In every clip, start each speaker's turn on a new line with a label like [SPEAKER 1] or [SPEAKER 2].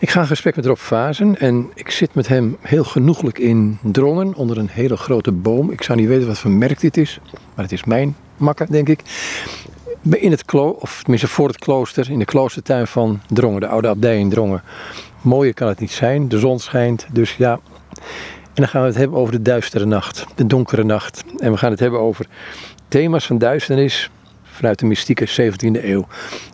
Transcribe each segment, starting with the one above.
[SPEAKER 1] Ik ga in gesprek met Rob Vazen en ik zit met hem heel genoeglijk in Drongen onder een hele grote boom. Ik zou niet weten wat voor merk dit is, maar het is mijn makker, denk ik. In het klooster, of tenminste voor het klooster, in de kloostertuin van Drongen, de oude abdij in Drongen. Mooier kan het niet zijn, de zon schijnt, dus ja. En dan gaan we het hebben over de duistere nacht, de donkere nacht. En we gaan het hebben over thema's van duisternis vanuit de mystieke 17e eeuw.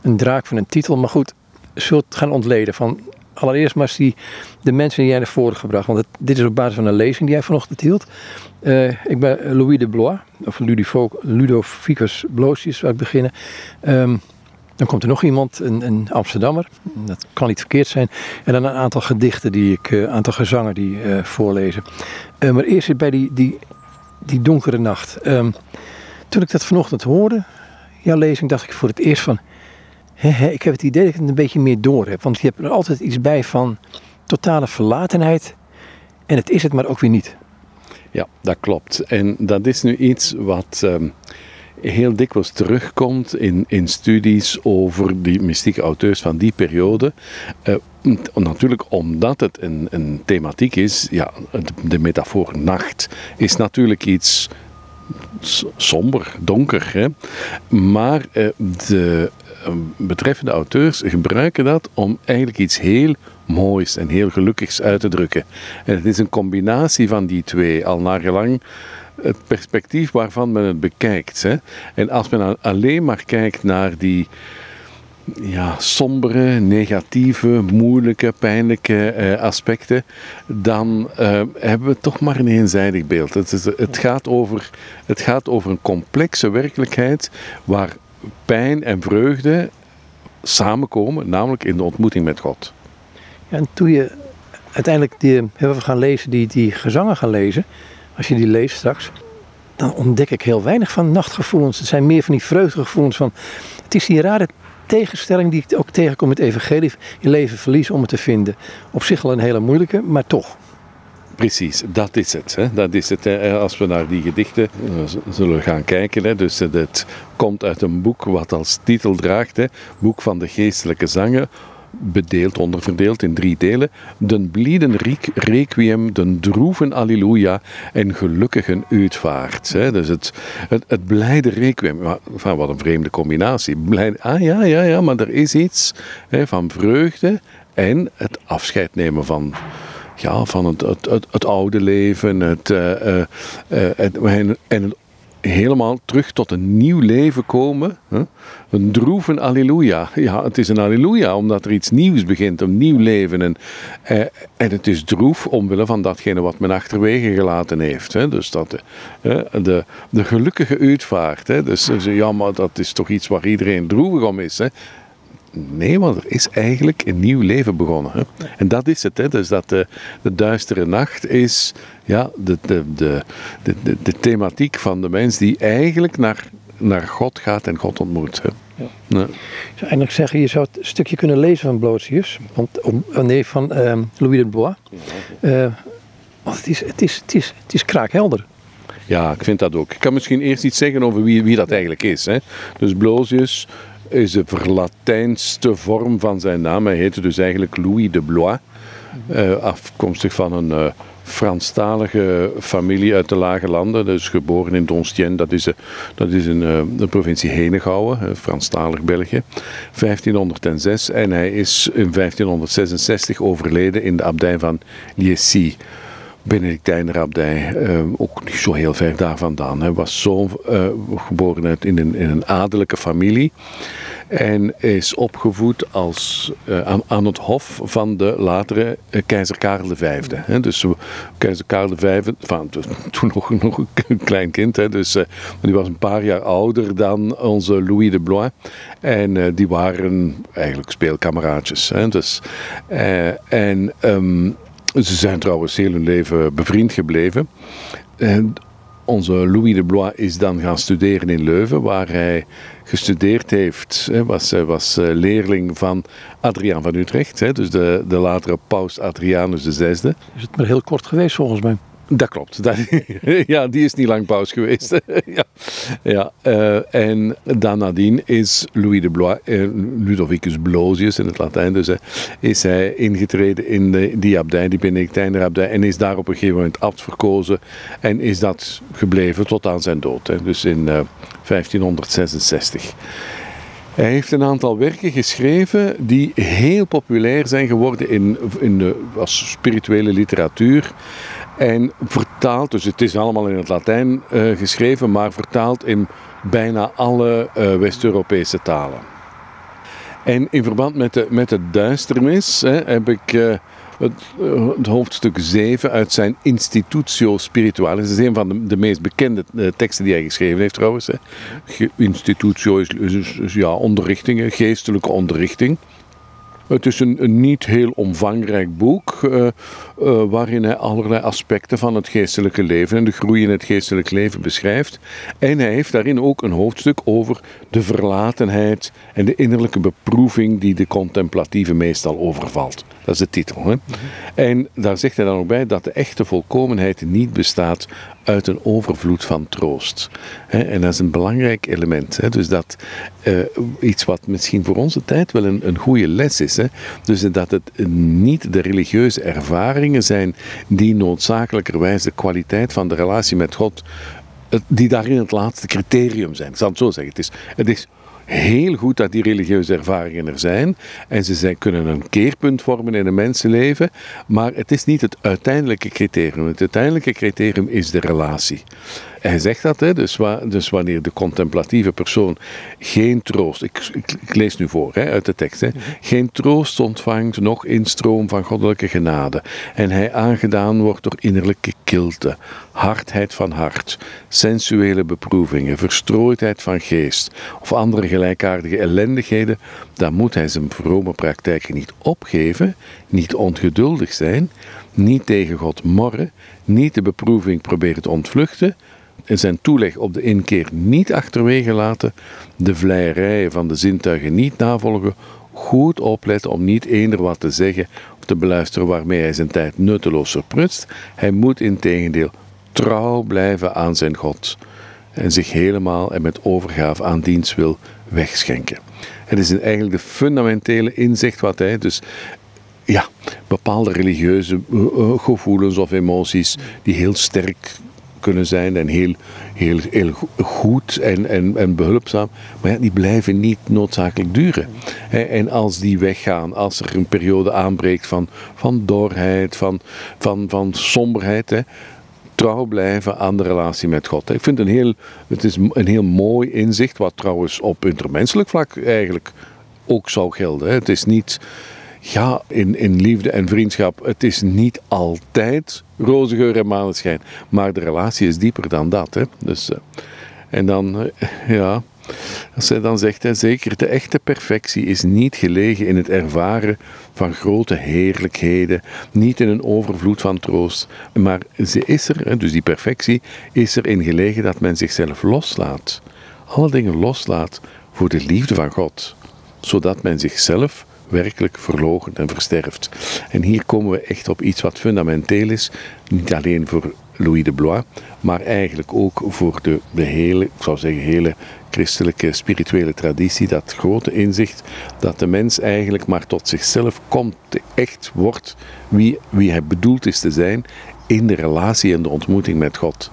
[SPEAKER 1] Een draak van een titel, maar goed, zult gaan ontleden van allereerst maar die, de mensen die jij naar voren gebracht. Want dit is op basis van een lezing die jij vanochtend hield. Uh, ik ben Louis de Blois, of Ludovicus Blosius, zou ik beginnen. Um, dan komt er nog iemand, een, een, Amsterdammer. Dat kan niet verkeerd zijn. En dan een aantal gedichten, die ik, een uh, aantal gezangen die uh, voorlezen. Maar eerst bij die, die, die donkere nacht. Um, toen ik dat vanochtend hoorde, jouw lezing, dacht ik voor het eerst van ik heb het idee dat ik het een beetje meer door heb. Want je hebt er altijd iets bij van totale verlatenheid. En het is het maar ook weer niet.
[SPEAKER 2] Ja, dat klopt. En dat is nu iets wat um, heel dikwijls terugkomt in, in studies over die mystieke auteurs van die periode. Uh, natuurlijk omdat het een, een thematiek is, ja, de metafoor nacht is natuurlijk iets somber, donker. Hè? Maar uh, de Ehm, betreffende auteurs gebruiken dat om eigenlijk iets heel moois en heel gelukkigs uit te drukken. En het is een combinatie van die twee, al naar gelang het perspectief waarvan men het bekijkt. Hè. En als men alleen maar kijkt naar die ja, sombere, negatieve, moeilijke, pijnlijke eh, aspecten, dan eh, hebben we toch maar een eenzijdig beeld. Het, is, het, gaat over, het gaat over een complexe werkelijkheid waar pijn en vreugde samenkomen, namelijk in de ontmoeting met God.
[SPEAKER 1] Ja, en toen je uiteindelijk die, hebben we gaan lezen, die, die gezangen gaan lezen, als je die leest straks, dan ontdek ik heel weinig van nachtgevoelens. Het zijn meer van die vreugdegevoelens van, het is die rare tegenstelling die ik ook tegenkom met evangelie, je leven verliezen om het te vinden. Op zich al een hele moeilijke, maar toch.
[SPEAKER 2] Precies, dat is het. Hè. Dat is het. Als we naar die gedichten uh, zullen gaan kijken. Hè. Dus het komt uit een boek wat als titel draagt: hè. Boek van de Geestelijke Zangen. Bedeeld, onderverdeeld in drie delen. Den blieden requiem, den droeven alleluia en gelukkigen uitvaart. Dus het, het, het blijde requiem. Van wat een vreemde combinatie. Blijde, ah ja, ja, ja, maar er is iets van vreugde en het afscheid nemen van ja, van het, het, het, oude leven het, uh, uh, het, en, en helemaal terug tot een nieuw leven komen. Hè? Een droeven alleluia. Ja, het is een alleluia omdat er iets nieuws begint, een nieuw leven. En, eh, en het is droef omwille van datgene wat men achterwege gelaten heeft. Hè? Dus dat, eh, de, de gelukkige uitvaart. Hè? Dus ja, maar dat is toch iets waar iedereen droevig om is. Hè? Nee, want er is eigenlijk een nieuw leven begonnen. Hè? En dat is het. Hè? Dus dat de, de duistere nacht is ja, de, de, de, de, de, thematiek van de mens die eigenlijk naar, naar God gaat en God ontmoet. Hè? Ja.
[SPEAKER 1] Ja. Ik zou eigenlijk zeggen, je zou het stukje kunnen lezen van Blotius, want, om, oh, nee, van um, Louis de Bois. Uh, want het is, het, is, het, is, het is kraakhelder.
[SPEAKER 2] Ja, ik vind dat ook. Ik kan misschien eerst iets zeggen over wie, wie dat eigenlijk is. Hè. Dus Blosius is de verlatijnste vorm van zijn naam. Hij heette dus eigenlijk Louis de Blois. Uh, afkomstig van een uh, Franstalige familie uit de Lage Landen. Dus geboren in Donstien, dat is, uh, dat is in de provincie Henegouwen, Franstalig België. 1506 en hij is in 1566 overleden in de abdij van Liessy. Benedictijner abdij, ook niet zo heel ver daar vandaan. Hij was zo geboren uit in, een, in een adellijke familie. En is opgevoed als, uh, aan, aan, het hof van de latere uh, keizer Karel V. Hè. Dus keizer Karel V, van, toen nog, nog een klein kind, dus, die was een paar jaar ouder dan onze Louis de Blois. En die waren eigenlijk speelkameraadjes. Dus, en um, ze zijn trouwens heel hun leven bevriend gebleven. En onze Louis de Blois is dan gaan studeren in Leuven, waar hij gestudeerd heeft. Hij was, was eh, leerling van Adriaan van Utrecht, dus de, de latere paus Adrianus VI.
[SPEAKER 1] Is het maar heel kort geweest volgens mij?
[SPEAKER 2] Dat klopt. Dat, ja, die is niet lang paus geweest. ja. Ja, uh, en dan nadien is Louis de Blois, uh, Ludovicus Blosius in het Latijn, dus is hij ingetreden in de, die abdij, die Benedictijner abdij, en is daar op een gegeven moment abt verkozen en is dat gebleven tot aan zijn dood. Hè, dus in 1566. Hij heeft een aantal werken geschreven die heel populair zijn geworden in, in de, als spirituele literatuur. En vertaald, dus het is allemaal in het Latijn uh, geschreven, maar vertaald in bijna alle uh, West-Europese talen. En in verband met de, met de duisternis hè, heb ik uh, het, hoofdstuk 7 uit zijn Institutio Spiritualis. Dat is een van de, de meest bekende teksten die hij geschreven heeft trouwens. Hè. Institutio is, is, ja, onderrichting, geestelijke onderrichting. Het is een, een, niet heel omvangrijk boek uh, uh, waarin hij allerlei aspecten van het geestelijke leven en de groei in het geestelijk leven beschrijft. En hij heeft daarin ook een hoofdstuk over de verlatenheid en de innerlijke beproeving die de contemplatieve meestal overvalt. Dat is de titel. Hè? En daar zegt hij dan ook bij dat de echte volkomenheid niet bestaat uit een overvloed van troost. En dat is een belangrijk element. Dus dat uh, iets wat misschien voor onze tijd wel een, een goede les is. Dus dat het niet de religieuze ervaringen zijn die noodzakelijkerwijs de kwaliteit van de relatie met God, die daarin het laatste criterium zijn. Ik zal het zo zeggen. Het is, het is heel goed dat die religieuze ervaringen er zijn. En ze zijn, kunnen een keerpunt vormen in een mensenleven. Maar het is niet het uiteindelijke criterium. Het uiteindelijke criterium is de relatie hij zegt dat, hè, dus, dus, wanneer de contemplatieve persoon geen troost, ik, ik, lees nu voor hè, uit de tekst, hè, geen troost ontvangt, nog instroom van goddelijke genade, en hij aangedaan wordt door innerlijke kilte, hardheid van hart, sensuele beproevingen, verstrooidheid van geest of andere gelijkaardige ellendigheden, dan moet hij zijn vrome praktijken niet opgeven, niet ongeduldig zijn, niet tegen God morren, niet de beproeving proberen te ontvluchten, en zijn toeleg op de inkeer niet achterwege laten, de vleierijen van de zintuigen niet navolgen, goed opletten om niet eender wat te zeggen of te beluisteren waarmee hij zijn tijd nutteloos verprutst. Hij moet integendeel trouw blijven aan zijn God en zich helemaal en met overgave aan dienst wil wegschenken. Het is eigenlijk de fundamentele inzicht wat hij dus ja, bepaalde religieuze eh, eh, gevoelens of emoties die heel sterk kunnen zijn en heel, heel, heel goed en, en, en behulpzaam. Maar ja, die blijven niet noodzakelijk duren. En als die weggaan, als er een periode aanbreekt van, van dorheid, van, van, van somberheid, trouw blijven aan de relatie met God. Ik vind het een heel, het is een heel mooi inzicht, wat trouwens op intermenselijk vlak eigenlijk ook zou gelden. Het is niet ja, in, in liefde en vriendschap, het is niet altijd roze geur en maneschijn. Maar de relatie is dieper dan dat. Hè. Dus, uh, en dan, uh, ja, als hij dan zegt, hè, zeker de echte perfectie is niet gelegen in het ervaren van grote heerlijkheden, niet in een overvloed van troost, maar ze is er, hè, dus die perfectie is erin gelegen dat men zichzelf loslaat. Alle dingen loslaat voor de liefde van God, zodat men zichzelf werkelijk verlogen en versterft. En hier komen we echt op iets wat fundamenteel is, niet alleen voor Louis de Blois, maar eigenlijk ook voor de, de hele, ik zou zeggen, hele christelijke spirituele traditie, dat grote inzicht dat de mens eigenlijk maar tot zichzelf komt, echt wordt wie, wie hij bedoeld is te zijn in de relatie en de ontmoeting met God.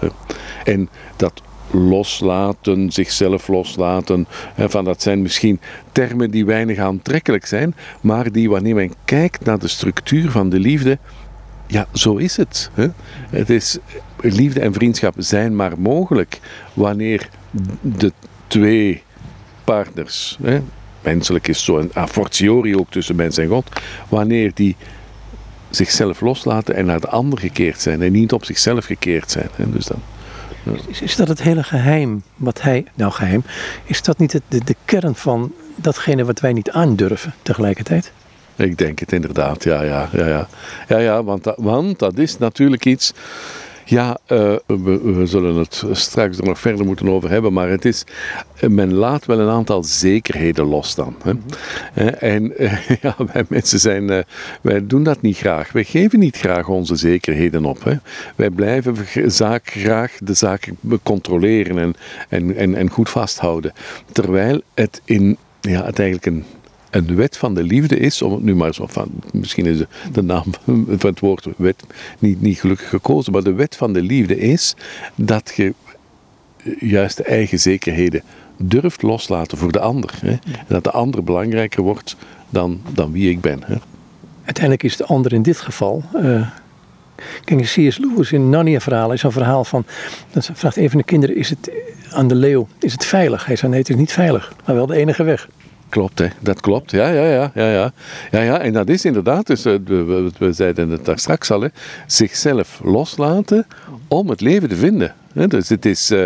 [SPEAKER 2] En dat loslaten, zichzelf loslaten. Van dat zijn misschien termen die weinig aantrekkelijk zijn, maar die wanneer men kijkt naar de structuur van de liefde, ja, zo is het. Hè? Het is. Liefde en vriendschap zijn maar mogelijk wanneer de twee partners, hè, menselijk is zo een a fortiori ook tussen mens en God, wanneer die zichzelf loslaten en naar de ander gekeerd zijn en niet op zichzelf gekeerd zijn. Hè? Dus dan.
[SPEAKER 1] Is, is dat het hele geheim wat hij, nou geheim, is dat niet de, de kern van datgene wat wij niet aandurven tegelijkertijd?
[SPEAKER 2] Ik denk het inderdaad, ja, ja, ja. Ja, ja, ja want, want dat is natuurlijk iets Ja, uh, we, we, zullen het straks er nog verder moeten over hebben, maar het is, men laat wel een aantal zekerheden los dan. Hè? Mm -hmm. En uh, ja, wij mensen zijn, uh, wij doen dat niet graag. Wij geven niet graag onze zekerheden op. Hè? Wij blijven zaak, graag de zaak controleren en, en, en, en goed vasthouden. Terwijl het in ja, het eigenlijk een een wet van de liefde is, om het nu maar zo van, misschien is de naam van het woord wet niet, niet gelukkig gekozen, maar de wet van de liefde is dat je juist de eigen zekerheden durft loslaten voor de ander. Hè? En dat de ander belangrijker wordt dan, dan wie ik ben. Hè?
[SPEAKER 1] Uiteindelijk is de ander in dit geval. Uh, kijk, C.S. Lewis in Narnia-verhaal is een verhaal van. Dan vraagt een van de kinderen: is het aan de leeuw: is het veilig? Hij zei: nee, het is niet veilig, maar wel de enige weg.
[SPEAKER 2] Klopt, hè. dat klopt. Ja, ja, ja, ja, ja. ja, ja. En dat is inderdaad, dus, we, we, zeiden het daar straks al, hè, zichzelf loslaten om het leven te vinden. Dus het is, uh,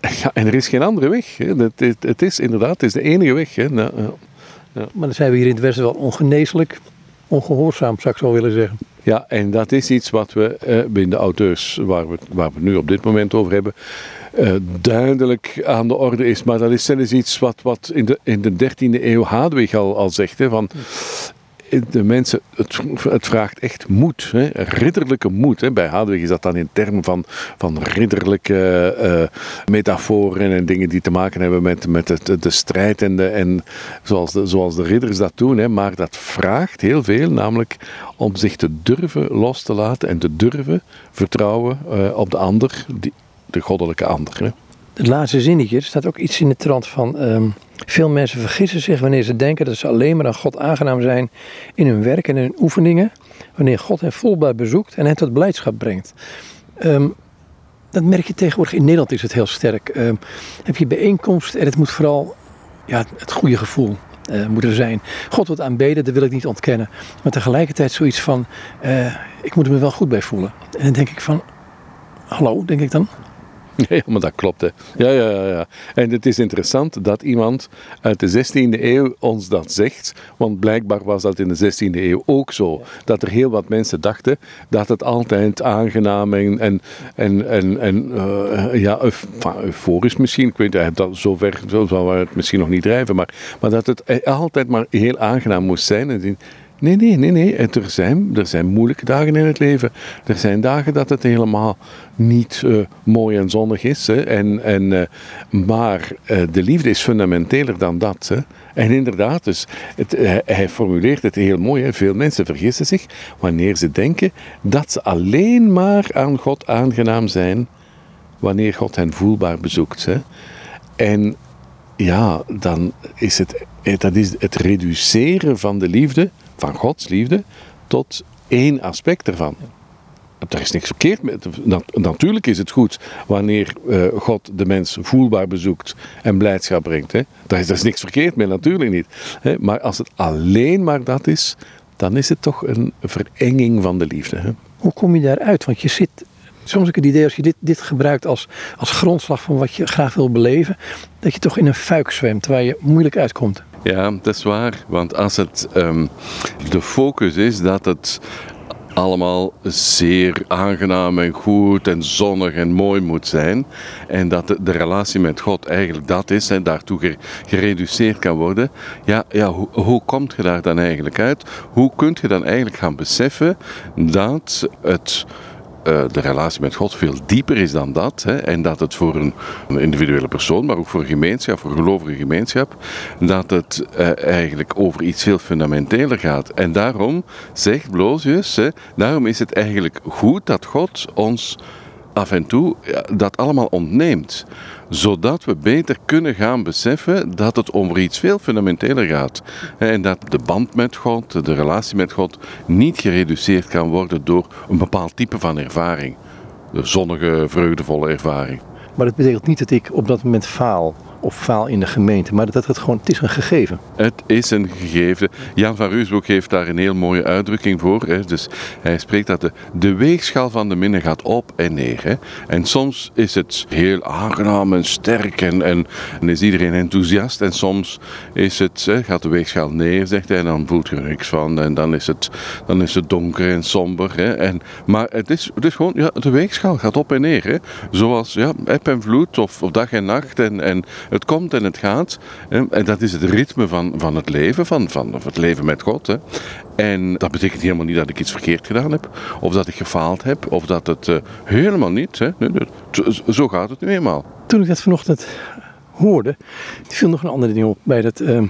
[SPEAKER 2] ja, en er is geen andere weg. Het, het, is inderdaad, is de enige weg. Hè. Nou,
[SPEAKER 1] ja. Maar dan zijn we hier in het Westen wel ongeneeslijk, ongehoorzaam, zou ik zo willen zeggen.
[SPEAKER 2] Ja, en dat is iets wat we uh, in de auteurs, waar we, waar we nu op dit moment over hebben, uh, duidelijk aan de orde is. Maar dat is zelfs iets wat, wat in, de, in de 13e eeuw Hadwig al, al zegt. Hè, van, de mensen, het, het, vraagt echt moed, hè, ridderlijke moed. Hè. Bij Hadwig is dat dan in termen van, van ridderlijke uh, metaforen en dingen die te maken hebben met, met de strijd en, de, en zoals, de, zoals de ridders dat doen. Hè. Maar dat vraagt heel veel, namelijk om zich te durven los te laten en te durven vertrouwen uh, op de ander, die, de goddelijke ander. Hè.
[SPEAKER 1] Het laatste zinnetje, staat ook iets in de trant van... Um, veel mensen vergissen zich wanneer ze denken dat ze alleen maar aan God aangenaam zijn in hun werk en in hun oefeningen. Wanneer God hen volbaar bezoekt en hen tot blijdschap brengt. Um, dat merk je tegenwoordig. In Nederland is het heel sterk. Um, heb je bijeenkomst en het moet vooral ja, het goede gevoel uh, zijn. God wordt aanbeden, dat wil ik niet ontkennen. Maar tegelijkertijd zoiets van, uh, ik moet me wel goed bij voelen. En dan denk ik van, hallo, denk ik dan.
[SPEAKER 2] Ja, maar dat klopt. Hè. Ja, ja, ja, ja. En het is interessant dat iemand uit de 16e eeuw ons dat zegt. Want blijkbaar was dat in de 16e eeuw ook zo. Dat er heel wat mensen dachten dat het altijd aangenaam en, en, en, en, en uh, ja, euforisch misschien. Ik weet niet, dat zover zal we het misschien nog niet drijven. Maar, maar dat het altijd maar heel aangenaam moest zijn. En Nee, nee, nee, nee. Er zijn, er zijn moeilijke dagen in het leven. Er zijn dagen dat het helemaal niet uh, mooi en zonnig is. Hè. En, en, uh, maar uh, de liefde is fundamenteler dan dat. Hè. En inderdaad, dus het, hij, formuleert het heel mooi. Veel mensen vergissen zich wanneer ze denken dat ze alleen maar aan God aangenaam zijn wanneer God hen voelbaar bezoekt. Hè. En ja, dan is het, dat is het reduceren van de liefde van Gods liefde tot één aspect ervan. Daar is niks verkeerd mee. Natuurlijk is het goed wanneer uh, God de mens voelbaar bezoekt en blijdschap brengt. Hè. Daar, is, daar is niks verkeerd mee, natuurlijk niet. Maar als het alleen maar dat is, dan is het toch een verenging van de liefde. Hè.
[SPEAKER 1] Hoe kom je daaruit? Want je zit soms heb ik het idee als je dit, dit gebruikt als, als grondslag van wat je graag wil beleven, dat je toch in een fuik zwemt waar je moeilijk uitkomt.
[SPEAKER 2] Ja, dat is waar. Want als het um, de focus is dat het allemaal zeer aangenaam en goed en zonnig en mooi moet zijn. En dat de, relatie met God eigenlijk dat is en daartoe gereduceerd kan worden. Ja, ja hoe, hoe komt je daar dan eigenlijk uit? Hoe kun je dan eigenlijk gaan beseffen dat het de relatie met God veel dieper is dan dat. Hè, en dat het voor een, individuele persoon, maar ook voor een gemeenschap, voor een gelovige gemeenschap, dat het uh, eigenlijk over iets veel fundamenteler gaat. En daarom, zegt Blosius, hè, daarom is het eigenlijk goed dat God ons af en toe dat allemaal ontneemt. Zodat we beter kunnen gaan beseffen dat het over iets veel fundamenteler gaat. En dat de band met God, de relatie met God, niet gereduceerd kan worden door een bepaald type van ervaring. De zonnige, vreugdevolle ervaring.
[SPEAKER 1] Maar dat betekent niet dat ik op dat moment faal of faal in de gemeente, maar dat het gewoon, het is een gegeven.
[SPEAKER 2] Het is een gegeven. Jan van Ruusbroek heeft daar een heel mooie uitdrukking voor. Hè. Dus hij spreekt dat de, de weegschaal van de minne gaat op en neer. Hè. En soms is het heel aangenaam en sterk en, en, en is iedereen enthousiast. En soms is het, hè, gaat de weegschaal neer, zegt hij, en dan voelt je er niks van. En dan is het, dan is het donker en somber. Hè. En, maar het is, het is gewoon, ja, de weegschaal gaat op en neer. Hè. Zoals ja, eb en vloed of, of dag en nacht. En, en het komt en het gaat. En dat is het ritme van, van het leven, van, van het leven met God. Hè. En dat betekent helemaal niet dat ik iets verkeerd gedaan heb, of dat ik gefaald heb, of dat het uh, helemaal niet. Hè. Zo gaat het nu eenmaal.
[SPEAKER 1] Toen ik dat vanochtend hoorde, viel nog een andere ding op bij dat. Uh,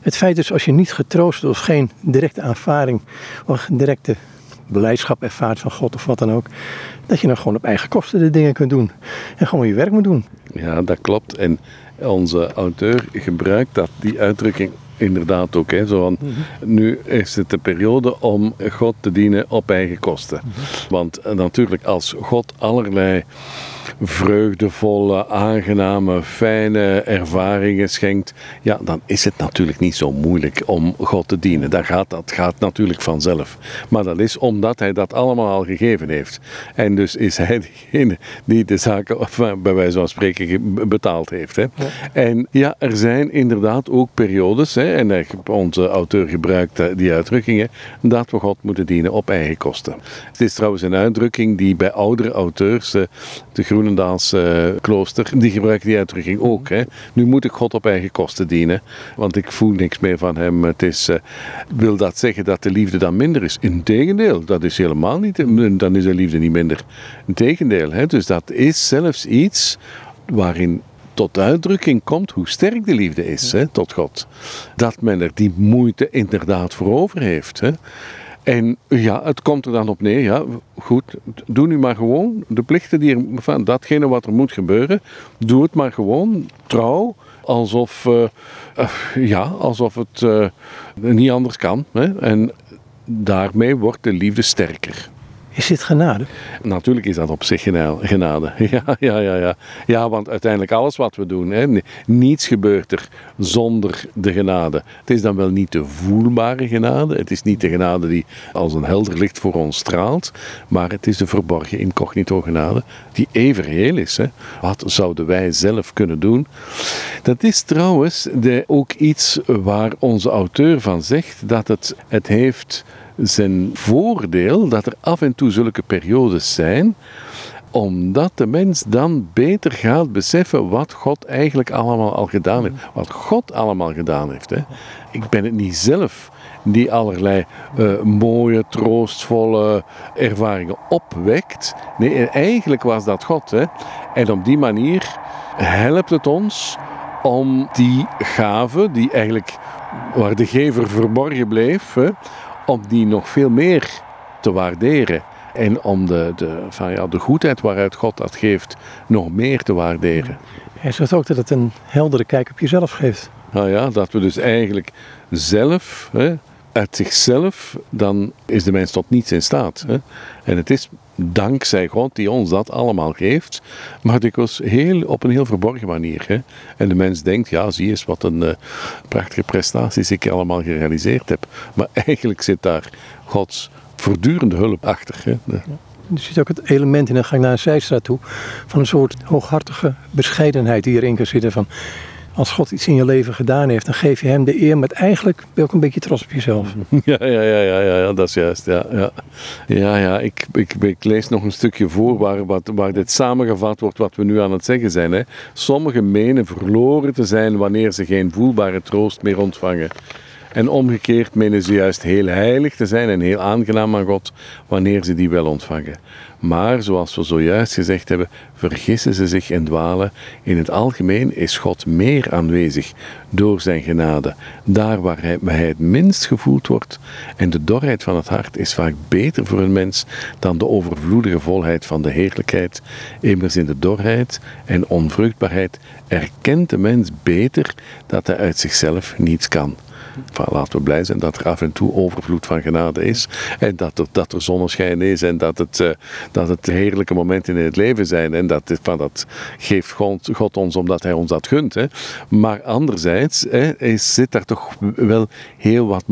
[SPEAKER 1] het feit dus als je niet getroost of geen directe aanvaring of directe beleidschap ervaart van God of wat dan ook, dat je dan gewoon op eigen kosten de dingen kunt doen en gewoon je werk moet doen.
[SPEAKER 2] Ja, dat klopt. En onze auteur gebruikt dat, die uitdrukking inderdaad ook. Hè, zo van, Nu is het de periode om God te dienen op eigen kosten. Want eh, natuurlijk, als God allerlei vreugdevolle, aangename, fijne ervaringen schenkt, ja, dan is het natuurlijk niet zo moeilijk om God te dienen. Dat gaat, dat gaat natuurlijk vanzelf. Maar dat is omdat hij dat allemaal al gegeven heeft. En dus is hij degene die de zaken, bij wijze van spreken, betaald heeft. Hè. En ja, er zijn inderdaad ook periodes, hè, en onze auteur gebruikt die uitdrukkingen, dat we God moeten dienen op eigen kosten. Het is trouwens een uitdrukking die bij oudere auteurs, de Groenendaalse uh, klooster, die gebruikt die uitdrukking ook. Hè. Nu moet ik God op eigen kosten dienen, want ik voel niks meer van hem. Het is, uh, wil dat zeggen dat de liefde dan minder is? Integendeel, dat is helemaal niet, dan is de liefde niet minder. Integendeel, hè. dus dat is zelfs iets waarin tot uitdrukking komt hoe sterk de liefde is hè, tot God. Dat men er die moeite inderdaad voor over heeft. Hè. En ja, het komt er dan op neer, ja, goed, doe nu maar gewoon de plichten die er, van datgene wat er moet gebeuren, doe het maar gewoon trouw, alsof, uh, uh, ja, alsof het uh, niet anders kan. Hè? En daarmee wordt de liefde sterker.
[SPEAKER 1] Is dit genade?
[SPEAKER 2] Natuurlijk is dat op zich genade. Ja, ja, ja, ja. ja want uiteindelijk alles wat we doen, hè, niets gebeurt er zonder de genade. Het is dan wel niet de voelbare genade. Het is niet de genade die als een helder licht voor ons straalt. Maar het is de verborgen incognito genade die even reëel is. Hè. Wat zouden wij zelf kunnen doen? Dat is trouwens de, ook iets waar onze auteur van zegt dat het, het heeft zijn voordeel dat er af en toe zulke periodes zijn, omdat de mens dan beter gaat beseffen wat God eigenlijk allemaal al gedaan heeft. Wat God allemaal gedaan heeft. Hè. Ik ben het niet zelf die allerlei uh, mooie, troostvolle ervaringen opwekt. Nee, eigenlijk was dat God. Hè. En op die manier helpt het ons om die gave, die eigenlijk waar de gever verborgen bleef, hè, om die nog veel meer te waarderen. En om de, de, van, ja, de goedheid waaruit God dat geeft nog meer te waarderen.
[SPEAKER 1] Hij zegt ook dat het een heldere kijk op jezelf geeft.
[SPEAKER 2] Nou ja, dat we dus eigenlijk zelf, hè, uit zichzelf, dan is de mens tot niets in staat. Hè. En het is dankzij God die ons dat allemaal geeft, maar dikwijls heel, op een heel verborgen manier. Hè. En de mens denkt, ja, zie eens wat een uh, prachtige prestaties ik allemaal gerealiseerd heb. Maar eigenlijk zit daar Gods voortdurende hulp achter. Hè.
[SPEAKER 1] Er zit ook het element in, dan ga ik naar een zijstraat toe, van een soort hooghartige bescheidenheid die erin kan zitten. Van, als God iets in je leven gedaan heeft, dan geef je hem de eer, maar eigenlijk ben een beetje trots op jezelf.
[SPEAKER 2] Ja, ja, ja, ja, ja, dat is juist. Ja, ja. ja, ja ik, ik, lees nog een stukje voor waar, waar dit samengevat wordt wat we nu aan het zeggen zijn. Hè. Sommigen menen verloren te zijn wanneer ze geen voelbare troost meer ontvangen. En omgekeerd menen ze juist heel heilig te zijn en heel aangenaam aan God wanneer ze die wel ontvangen. Maar zoals we zojuist gezegd hebben, vergissen ze zich en dwalen. In het algemeen is God meer aanwezig door zijn genade, daar waar hij, waar hij het minst gevoeld wordt. En de dorheid van het hart is vaak beter voor een mens dan de overvloedige volheid van de heerlijkheid. Immers in de dorheid en onvruchtbaarheid erkent de mens beter dat hij uit zichzelf niets kan. Laten we blij zijn dat er af en toe overvloed van genade is. En dat er, dat er zonneschijn is. En dat het, uh, dat het heerlijke momenten in het leven zijn. En dat, van dat geeft God, ons omdat Hij ons dat gunt. Hè. Maar anderzijds hè, zit daar toch wel heel wat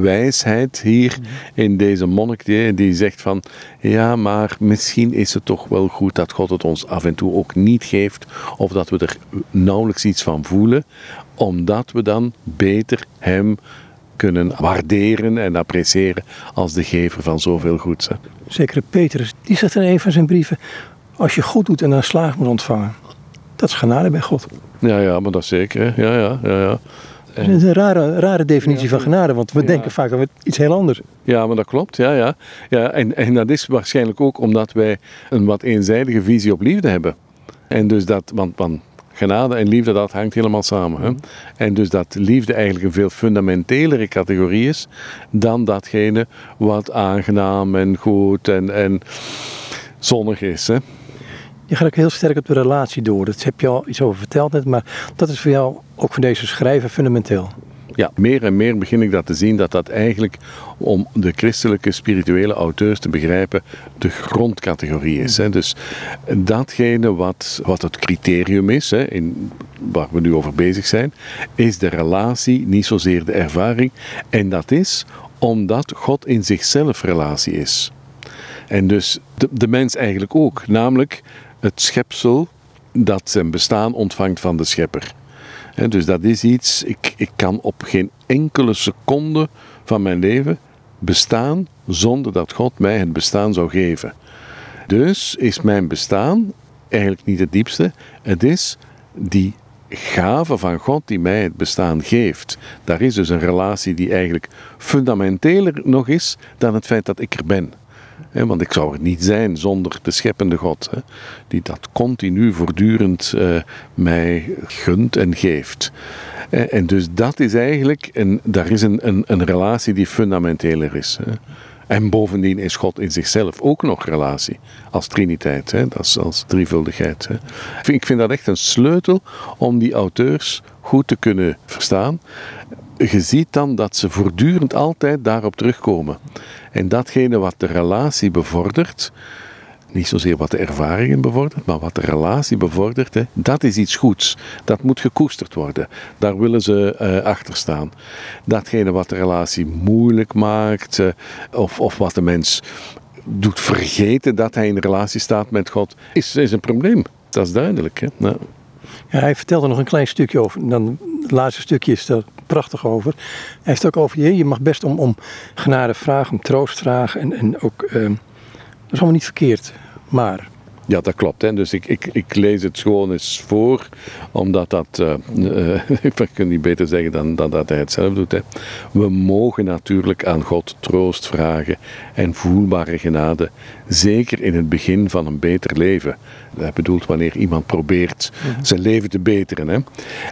[SPEAKER 2] wijsheid hier in deze monnik. Die, die zegt van ja, maar misschien is het toch wel goed dat God het ons af en toe ook niet geeft. Of dat we er nauwelijks iets van voelen omdat we dan beter Hem kunnen waarderen en appreciëren als de gever van zoveel goeds.
[SPEAKER 1] Zekere Petrus, die zegt in een van zijn brieven: Als je goed doet en een slaag moet ontvangen, dat is genade bij God.
[SPEAKER 2] Ja, ja, maar dat zeker. Ja, ja, ja, ja.
[SPEAKER 1] Dat is een rare, rare definitie van genade, want we denken vaak over iets heel anders.
[SPEAKER 2] Ja, maar dat klopt. Ja, ja. Ja, en, en dat is waarschijnlijk ook omdat wij een wat eenzijdige visie op liefde hebben. En dus dat, want, want genade en liefde, dat hangt helemaal samen. Hè? En dus dat liefde eigenlijk een veel fundamentelere categorie is dan datgene wat aangenaam en goed en, en zonnig is. Hè?
[SPEAKER 1] Je gaat ook heel sterk op de relatie door. Dat heb je al iets over verteld net, maar dat is voor jou ook van deze schrijver fundamenteel.
[SPEAKER 2] Ja, meer en meer begin ik dat te zien dat dat eigenlijk, om de christelijke spirituele auteurs te begrijpen, de grondcategorie is. Hè. Dus datgene wat, wat het criterium is, hè, in, waar we nu over bezig zijn, is de relatie, niet zozeer de ervaring. En dat is omdat God in zichzelf relatie is. En dus de, de mens eigenlijk ook, namelijk het schepsel dat zijn bestaan ontvangt van de schepper dus dat is iets, ik, ik kan op geen enkele seconde van mijn leven bestaan zonder dat God mij het bestaan zou geven. Dus is mijn bestaan eigenlijk niet het diepste, het is die gave van God die mij het bestaan geeft. Daar is dus een relatie die eigenlijk fundamenteler nog is dan het feit dat ik er ben want ik zou er niet zijn zonder de scheppende God, die dat continu, voortdurend uh, mij gunt en geeft. En dus dat is eigenlijk, een, daar is een, een, een relatie die fundamenteler is. En bovendien is God in zichzelf ook nog relatie. Als triniteit, hè? Dat als drievuldigheid. Hè? Ik vind dat echt een sleutel om die auteurs goed te kunnen verstaan. Je ziet dan dat ze voortdurend altijd daarop terugkomen. En datgene wat de relatie bevordert, niet zozeer wat de ervaringen bevordert, maar wat de relatie bevordert, hè, dat is iets goeds. Dat moet gekoesterd worden. Daar willen ze uh, achter staan. Datgene wat de relatie moeilijk maakt, uh, of, of wat de mens doet vergeten dat hij in relatie staat met God, is, is een probleem. Dat is duidelijk. Hè? Nou.
[SPEAKER 1] Ja, hij vertelde nog een klein stukje over. Dan, het laatste stukje is er prachtig over. Hij heeft ook over je. Je mag best om, om genade vragen, om troost vragen. En, en ook, uh, dat is allemaal niet verkeerd. Maar
[SPEAKER 2] ja, dat klopt. Hè. Dus ik, ik, ik lees het gewoon eens voor, omdat dat, uh, ik kan niet beter zeggen dan, dan dat hij het zelf doet. Hè. We mogen natuurlijk aan God troost vragen en voelbare genade, zeker in het begin van een beter leven. Dat bedoelt wanneer iemand probeert mhm. zijn leven te beteren. Hè.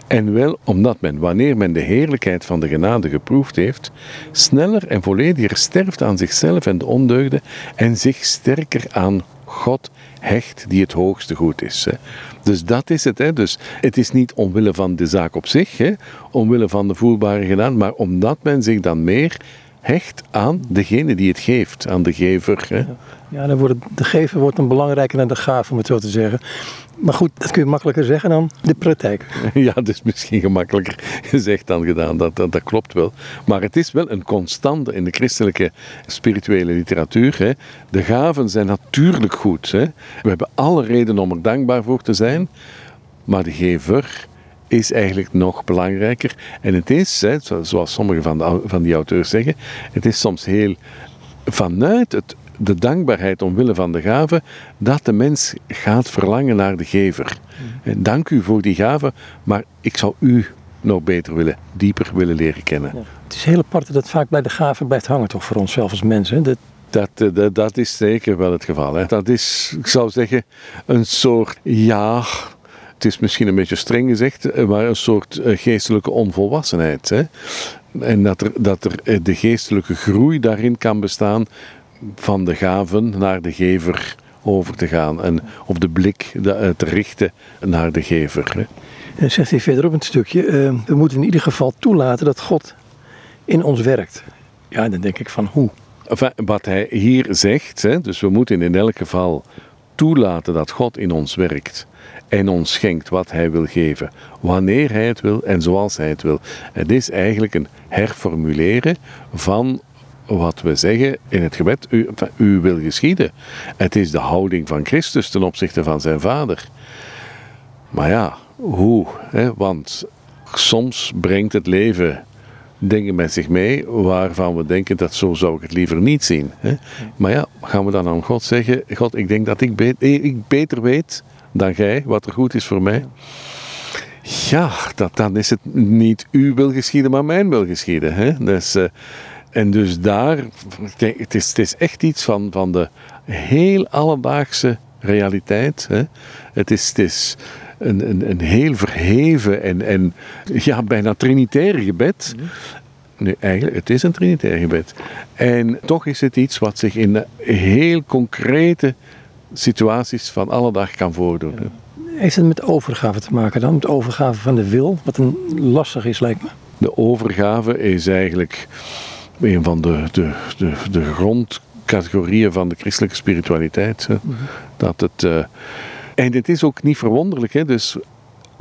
[SPEAKER 2] En wel omdat men, wanneer men de heerlijkheid van de genade geproefd heeft, sneller en vollediger sterft aan zichzelf en de ondeugden en zich sterker aan God hecht die het hoogste goed is. Hè. Dus dat is het. Hè. Dus het is niet omwille van de zaak op zich, hè, omwille van de voelbare gedaan, maar omdat men zich dan meer hecht aan degene die het geeft, aan de gever. Hè.
[SPEAKER 1] Ja, dan wordt de gever wordt een belangrijker dan de gave, om het zo te zeggen. Maar goed, dat kun je makkelijker zeggen dan de praktijk.
[SPEAKER 2] Ja, dat is misschien gemakkelijker gezegd dan gedaan, dat, dat, klopt wel. Maar het is wel een constante in de christelijke spirituele literatuur. Hè. De gaven zijn natuurlijk goed. Hè. We hebben alle reden om er dankbaar voor te zijn, maar de gever is eigenlijk nog belangrijker. En het is, hè, zoals sommige van, de, van die auteurs zeggen, het is soms heel vanuit het de dankbaarheid omwille van de gave, dat de mens gaat verlangen naar de gever. En mm. dank u voor die gave, maar ik zou u nog beter willen, dieper willen leren kennen.
[SPEAKER 1] Het is heel apart dat het vaak bij de gave blijft hangen, toch voor onszelf als mensen. Dat...
[SPEAKER 2] Dat, eh, dat, dat, is zeker wel het geval. Hè. Dat is, ik zou zeggen, een soort ja. Het is misschien een beetje streng gezegd, eh, maar een soort eh, geestelijke onvolwassenheid. Hè. En dat er, dat er de geestelijke groei daarin kan bestaan van de gaven naar de gever over te gaan en op de blik eh, te richten naar de gever.
[SPEAKER 1] En zegt hij verderop een stukje, uh, we moeten in ieder geval toelaten dat God in ons werkt. Ja, dan denk ik van hoe?
[SPEAKER 2] Enfin, wat hij hier zegt, hè, dus we moeten in elk geval toelaten dat God in ons werkt en ons schenkt wat hij wil geven, wanneer hij het wil en zoals hij het wil. Het is eigenlijk een herformuleren van wat we zeggen in het gebed, u, u wil geschieden. Het is de houding van Christus ten opzichte van zijn vader. Maar ja, hoe? Hè? Want soms brengt het leven dingen met zich mee waarvan we denken dat zo zou ik het liever niet zien. Hè? Maar ja, gaan we dan aan God zeggen, God, ik denk dat ik, ik beter weet dan jij wat er goed is voor mij. Ja, dan is het niet uw wil geschieden, maar mijn wil geschieden. Hè? Dus, uh, en dus daar, het is, het is echt iets van, van de heel alledaagse realiteit. Hè? Het is, het is een, een, een heel verheven en, en ja, bijna trinitair gebed. Nu, eigenlijk, het is een trinitair gebed. En toch is het iets wat zich in heel concrete situaties van alle dag kan voordoen.
[SPEAKER 1] Heeft het met overgave te maken dan? Met overgave van de wil? Wat een lastig is, lijkt me.
[SPEAKER 2] De overgave is eigenlijk een van de, de, de, de grondcategorieën van de christelijke spiritualiteit. Mhm. Dat het, uh, en het is ook niet verwonderlijk. Hè? Dus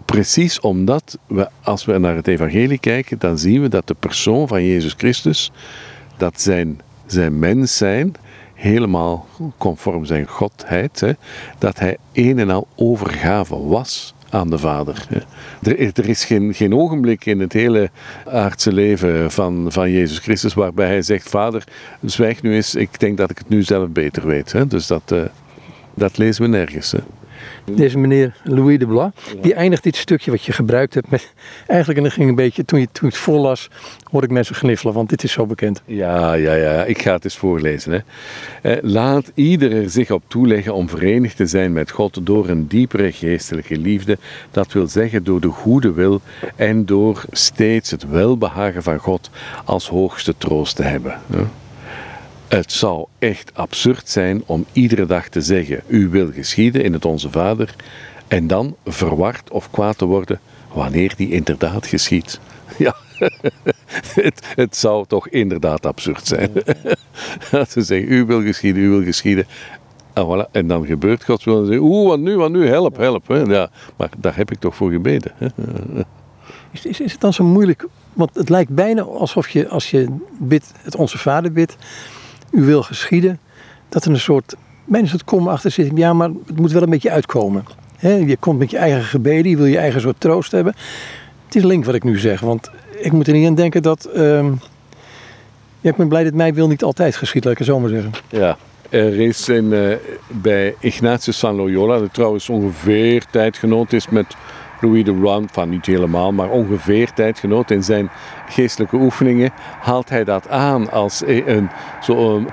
[SPEAKER 2] precies omdat we, als we naar het evangelie kijken, dan zien we dat de persoon van Jezus Christus, dat zijn, zijn mens zijn, helemaal conform zijn godheid, hè, dat hij een en al overgave was aan de Vader. Er, er, is geen, geen ogenblik in het hele aardse leven van, van Jezus Christus waarbij hij zegt: Vader, zwijg nu eens, ik denk dat ik het nu zelf beter weet. Dus dat, uh, dat lezen we nergens.
[SPEAKER 1] Deze meneer Louis de Blas, die eindigt dit stukje wat je gebruikt hebt met... Eigenlijk, en dan ging een beetje, toen je, toen je het voorlas, hoorde ik mensen gniffelen, want dit is zo bekend.
[SPEAKER 2] Ja, ja, ja, ik ga het eens voorlezen. Hè. Eh, laat ieder er zich op toeleggen om verenigd te zijn met God door een diepere geestelijke liefde. Dat wil zeggen door de goede wil en door steeds het welbehagen van God als hoogste troost te hebben. Het zou echt absurd zijn om iedere dag te zeggen: U wil geschieden in het Onze Vader, en dan verward of kwaad te worden wanneer die inderdaad geschiet. Ja, het, het zou toch inderdaad absurd zijn. Dat ze zeggen: U wil geschieden, u wil geschieden. En, voilà. en dan gebeurt Gods wil en zeggen: Oeh, wat nu, wat nu, help, help. Ja, maar daar heb ik toch voor gebeden.
[SPEAKER 1] Is, is, is het dan zo moeilijk? Want het lijkt bijna alsof je, als je bidt, het Onze Vader bidt, u wil geschieden, dat er een soort, bijna een soort kom achter zit. Ja, maar het moet wel een beetje uitkomen. je komt met je eigen gebeden, je wil je eigen soort troost hebben. Het is link wat ik nu zeg, want ik moet er niet aan denken dat... Ehm, ja, ik ben blij dat mij wil niet altijd geschiet, laat ik het zeggen.
[SPEAKER 2] Ja, er is een, uh, bij Ignatius van Loyola, die trouwens ongeveer tijdgenoot is met Louis de Rouen, van niet helemaal, maar ongeveer tijdgenoot in zijn geestelijke oefeningen, haalt hij dat aan als een,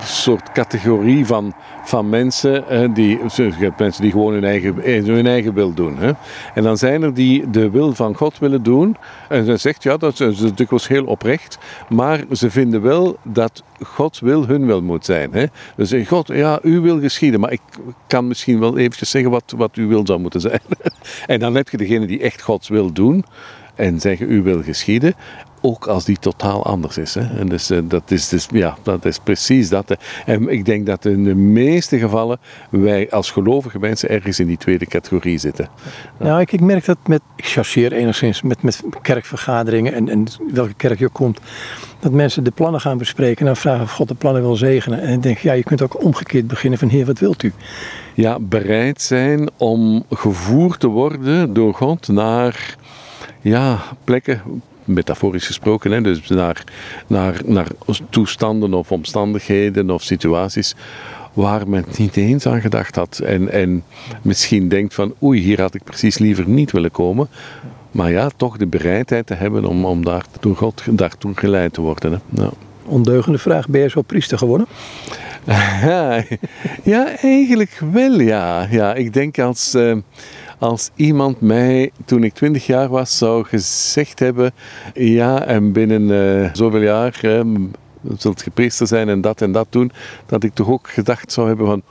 [SPEAKER 2] soort categorie van, van mensen, die, hebt mensen die gewoon hun eigen, hun eigen wil doen. Hè. En dan zijn er die de wil van God willen doen. En hij zegt, ja, dat is dikwijls heel oprecht, maar ze vinden wel dat Gods wil hun wil moet zijn. Hè. Dus God, ja, u wil geschieden, maar ik kan misschien wel eventjes zeggen wat, wat uw wil zou moeten zijn. en dan heb je degene die echt Gods wil doen en zeggen u wil geschieden ook als die totaal anders is. Hè. En dus, eh, dat, is dus, ja, dat is precies dat. En ik denk dat in de meeste gevallen wij als gelovige mensen ergens in die tweede categorie zitten.
[SPEAKER 1] Nou, ik, ik merk dat met, ik chasseer enigszins met, met kerkvergaderingen en, en welke kerk je komt, dat mensen de plannen gaan bespreken en dan vragen of God de plannen wil zegenen. En ik denk, ja, je kunt ook omgekeerd beginnen van Heer, wat wilt u?
[SPEAKER 2] Ja, bereid zijn om gevoerd te worden door God naar ja, plekken, metaforisch gesproken, hè, dus naar, naar, naar toestanden of omstandigheden of situaties waar men niet eens aan gedacht had. En, en misschien denkt van oei, hier had ik precies liever niet willen komen. Maar ja, toch de bereidheid te hebben om, om daar door God daartoe geleid te worden. Hè. Ja.
[SPEAKER 1] Ondeugende vraag, ben je zo priester geworden?
[SPEAKER 2] ja, eigenlijk wel ja. ja ik denk als... Als iemand mij toen ik twintig jaar was zou gezegd hebben, ja en binnen uh, zoveel jaar uh, zult je priester zijn en dat en dat doen, dat ik toch ook gedacht zou hebben van,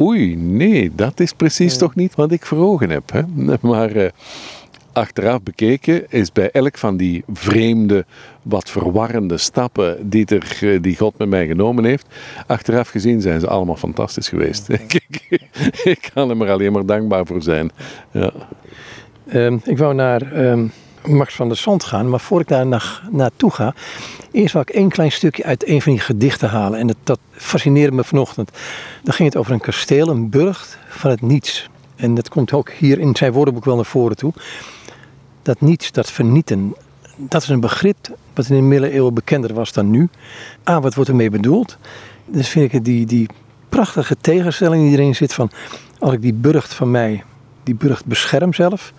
[SPEAKER 2] oei, nee, dat is precies toch niet wat ik voor ogen heb. Hè? Maar uh, achteraf bekeken is bij elk van die vreemde, wat verwarrende stappen die, er, eh, die God met mij genomen heeft, achteraf gezien zijn ze allemaal fantastisch geweest. ik kan er maar alleen maar dankbaar voor zijn. Ja.
[SPEAKER 1] Um, ik wou naar um, Max van der Zand gaan, maar voor ik daar na, naartoe ga, eerst wil ik één klein stukje uit een van die gedichten halen. En dat, dat fascineerde me vanochtend. Dan ging het over een kasteel, een burcht van het niets. En dat komt ook hier in zijn woordenboek wel naar voren toe. Dat niets, dat vernieten, dat is een begrip wat in de middeleeuwen bekender was dan nu. Ah, wat wordt ermee bedoeld? Dus vind ik die, die prachtige tegenstelling die erin zit van... als ik die burcht van mij, die burcht bescherm zelf...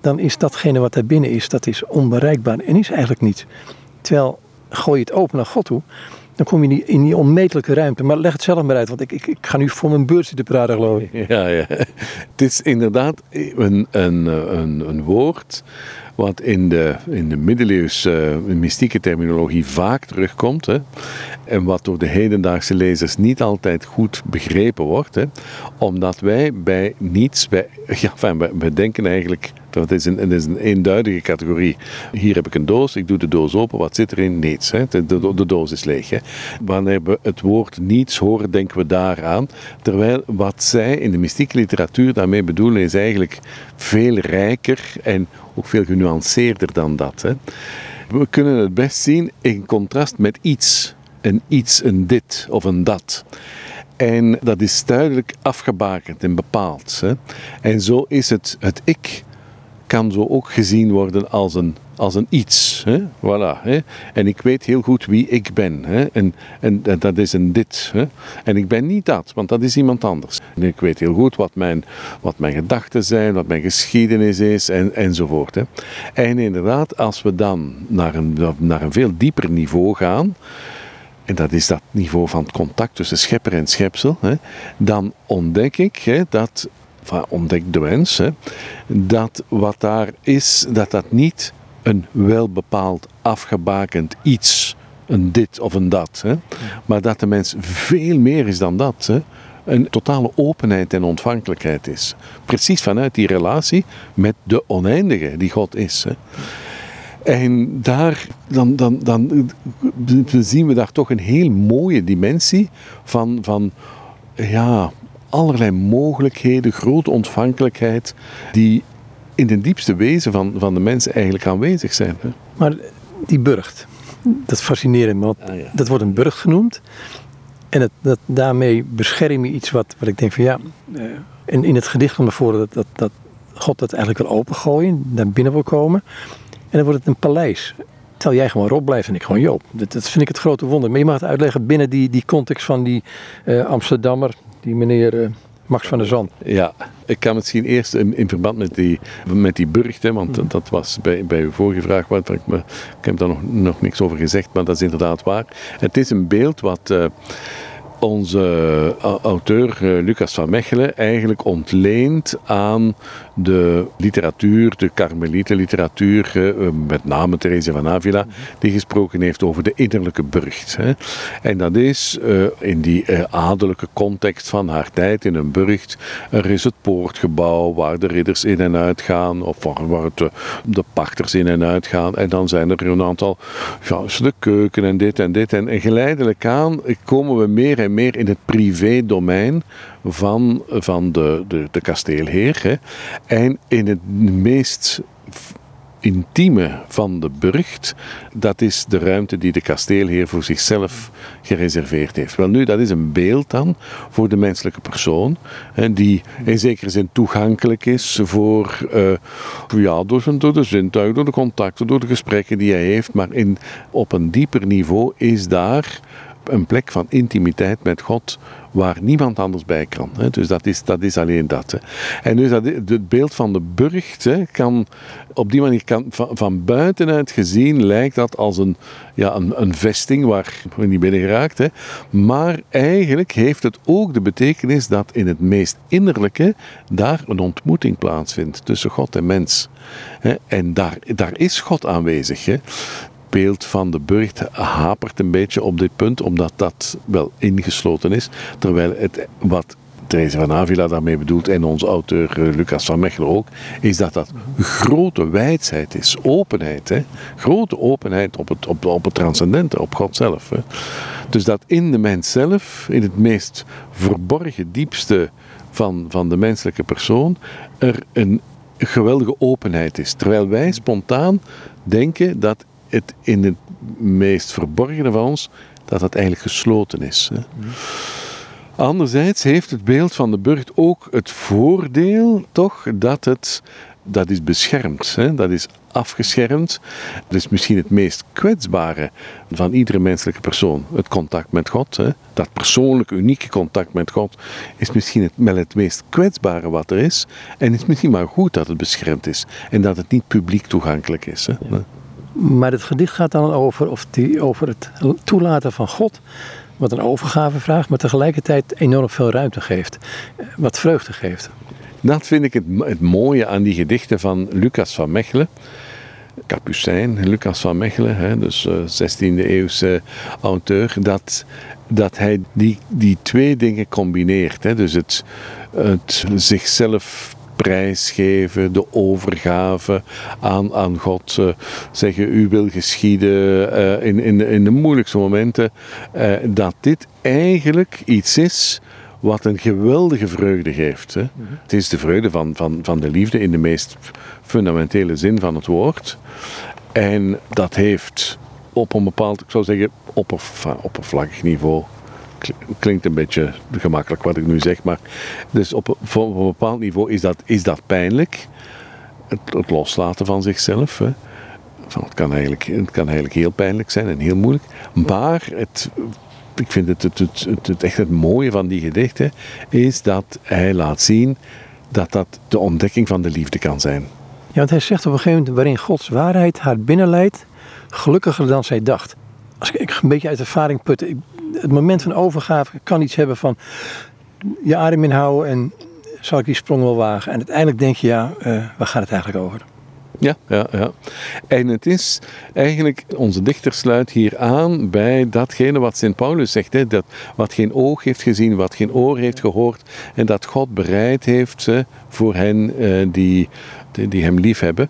[SPEAKER 1] dan is datgene wat daar binnen is, dat is onbereikbaar en is eigenlijk niet. Terwijl, gooi je het open naar God toe dan kom je in die onmetelijke ruimte. Maar leg het zelf maar uit, want ik, ik, ik ga nu voor mijn beurt zitten praten, geloof ik.
[SPEAKER 2] Ja, ja. Het is inderdaad een, een, een, een woord wat in de, in de middeleeuwse uh, mystieke terminologie vaak terugkomt. Hè, en wat door de hedendaagse lezers niet altijd goed begrepen wordt. Hè, omdat wij bij niets, bij, ja, enfin, wij, denken eigenlijk dat is, een, het is een eenduidige categorie. Hier heb ik een doos, ik doe de doos open, wat zit erin? Niets. Hè? De, de, de, doos is leeg. Hè? Wanneer we het woord niets horen, denken we daaraan. Terwijl wat zij in de mystieke literatuur daarmee bedoelen, is eigenlijk veel rijker en ook veel genuanceerder dan dat. Hè. We kunnen het best zien in contrast met iets. Een iets, een dit of een dat. En dat is duidelijk afgebakend en bepaald. Hè. En zo is het, het ik kan zo ook gezien worden als een, als een iets. Hè? Voilà, hè? En ik weet heel goed wie ik ben. Hè? En, en, dat is een dit. Hè? En ik ben niet dat, want dat is iemand anders. En ik weet heel goed wat mijn, wat mijn gedachten zijn, wat mijn geschiedenis is en, enzovoort. Hè? En inderdaad, als we dan naar een, naar een veel dieper niveau gaan. En dat is dat niveau van contact tussen schepper en schepsel. Hè, dan ontdek ik hè, dat van ontdekt de wens, hè, dat wat daar is, dat dat niet een welbepaald afgebakend iets, een dit of een dat, hè, maar dat de mens veel meer is dan dat. Hè, een totale openheid en ontvankelijkheid is. Precies vanuit die relatie met de oneindige die God is. Hè. En daar dan, dan, dan zien we daar toch een heel mooie dimensie van, van ja, allerlei mogelijkheden, grote ontvankelijkheid, die in de diepste wezen van, van de mensen eigenlijk aanwezig zijn. Hè?
[SPEAKER 1] Maar die burcht, dat fascineert me, want ah, dat wordt een burcht genoemd. En het, dat, daarmee bescherm je iets wat, wat ik denk van ja, uh, in, in het gedicht van voren dat, dat, dat God dat eigenlijk wil opengooien, naar binnen wil komen. En dan wordt het een paleis. Terwijl jij gewoon Rob blijft en ik gewoon Joop. Dat, dat vind ik het grote wonder. Maar je mag het uitleggen binnen die, die context van die uh, Amsterdammer die meneer uh, Max van der Zand.
[SPEAKER 2] Ja, ik kan misschien eerst in, in verband met die, met die burchten, want mm. dat was bij, bij uw vorige vraag, wat, ik, me, ik heb daar nog, nog niks over gezegd, maar dat is inderdaad waar. Het is een beeld wat... Uh, onze auteur eh, Lucas van Mechelen eigenlijk ontleent aan de literatuur, de karmelietenliteratuur, eh, met name Therese van Avila, die gesproken heeft over de innerlijke burcht. En dat is eh, in die adellijke context van haar tijd in een burcht. Er is het poortgebouw waar de ridders in en uit gaan, of waar de pachters in en uit gaan. En dan zijn er een aantal, ja, de keuken en dit en dit. En, en geleidelijk aan komen we meer en meer in het privé-domein van, van de, de, de kasteelheer. Hè. En in het meest intieme van de burcht, dat is de ruimte die de kasteelheer voor zichzelf gereserveerd heeft. Wel nu, dat is een beeld dan voor de menselijke persoon, hè, die in zekere zin toegankelijk is voor, uh, door, zijn, door de zintuigen, door de contacten, door de gesprekken die hij heeft, maar in, op een dieper niveau is daar een plek van intimiteit met God waar niemand anders bij kan. Hè. Dus dat is, dat is alleen dat. En dus dat, het beeld van de burcht hè, kan op die manier kan, van, van buitenuit gezien lijkt dat als een, ja, een, een vesting waar we niet binnen geraakt. Hè. Maar eigenlijk heeft het ook de betekenis dat in het meest innerlijke daar een ontmoeting plaatsvindt tussen God en mens. En daar, daar is God aanwezig. Hè beeld van de burcht hapert een beetje op dit punt, omdat dat wel ingesloten is. Terwijl het wat Therese van Avila daarmee bedoelt en onze auteur eh, Lucas van Mechelen ook, is dat dat grote wijsheid is, openheid. Hè? Grote openheid op het, op, op het transcendente, op God zelf. Hè? Dus dat in de mens zelf, in het meest verborgen, diepste van, van de menselijke persoon, er een geweldige openheid is. Terwijl wij spontaan denken dat het in het meest verborgene van ons, dat dat eigenlijk gesloten is. Hè? Anderzijds heeft het beeld van de burcht ook het voordeel, toch, dat het dat is beschermd, hè? dat is afgeschermd. Dat is misschien het meest kwetsbare van iedere menselijke persoon. Het contact met God. Hè? Dat persoonlijk unieke contact met God is misschien het, wel het meest kwetsbare wat er is. En het is misschien maar goed dat het beschermd is en dat het niet publiek toegankelijk is. Hè?
[SPEAKER 1] Maar het gedicht gaat dan over, of die, over het toelaten van God wat een overgave vraagt, maar tegelijkertijd enorm veel ruimte geeft. Wat vreugde geeft.
[SPEAKER 2] Dat vind ik het, het mooie aan die gedichten van Lucas van Mechelen. Capucijn, Lucas van Mechelen, hè, dus uh, 16e eeuwse auteur, dat, dat hij die, die twee dingen combineert. Hè, dus het, het zichzelf prijsgeven, de overgave aan, aan God. Uh, zeggen, u wil geschieden uh, in, in, in de moeilijkste momenten. Uh, dat dit eigenlijk iets is wat een geweldige vreugde geeft. Hè. Mm -hmm. Het is de vreugde van, van, van de liefde in de meest fundamentele zin van het woord. En dat heeft op een bepaald, ik zou zeggen, opperv oppervlakkig niveau klinkt een beetje gemakkelijk wat ik nu zeg, maar dus op, een bepaald niveau is dat, is dat pijnlijk. Het, het loslaten van zichzelf. Hè. Het, kan eigenlijk, het kan eigenlijk heel pijnlijk zijn en heel moeilijk. Maar het, ik vind het, het, het, echt het mooie van die gedichten is dat hij laat zien dat dat de ontdekking van de liefde kan zijn.
[SPEAKER 1] Ja, want hij zegt op een gegeven moment waarin Gods waarheid haar binnenleidt, gelukkiger dan zij dacht. Als ik een beetje uit ervaring putte, het moment van overgave kan iets hebben van je adem inhouden en zal ik die sprong wel wagen. En uiteindelijk denk je, ja, uh, waar gaat het eigenlijk over?
[SPEAKER 2] Ja, ja, ja. En het is eigenlijk, onze dichter sluit hier aan bij datgene wat Sint Paulus zegt. Hè, dat wat geen oog heeft gezien, wat geen oor heeft gehoord. En dat God bereid heeft hè, voor hen uh, die, die, hem lief hebben.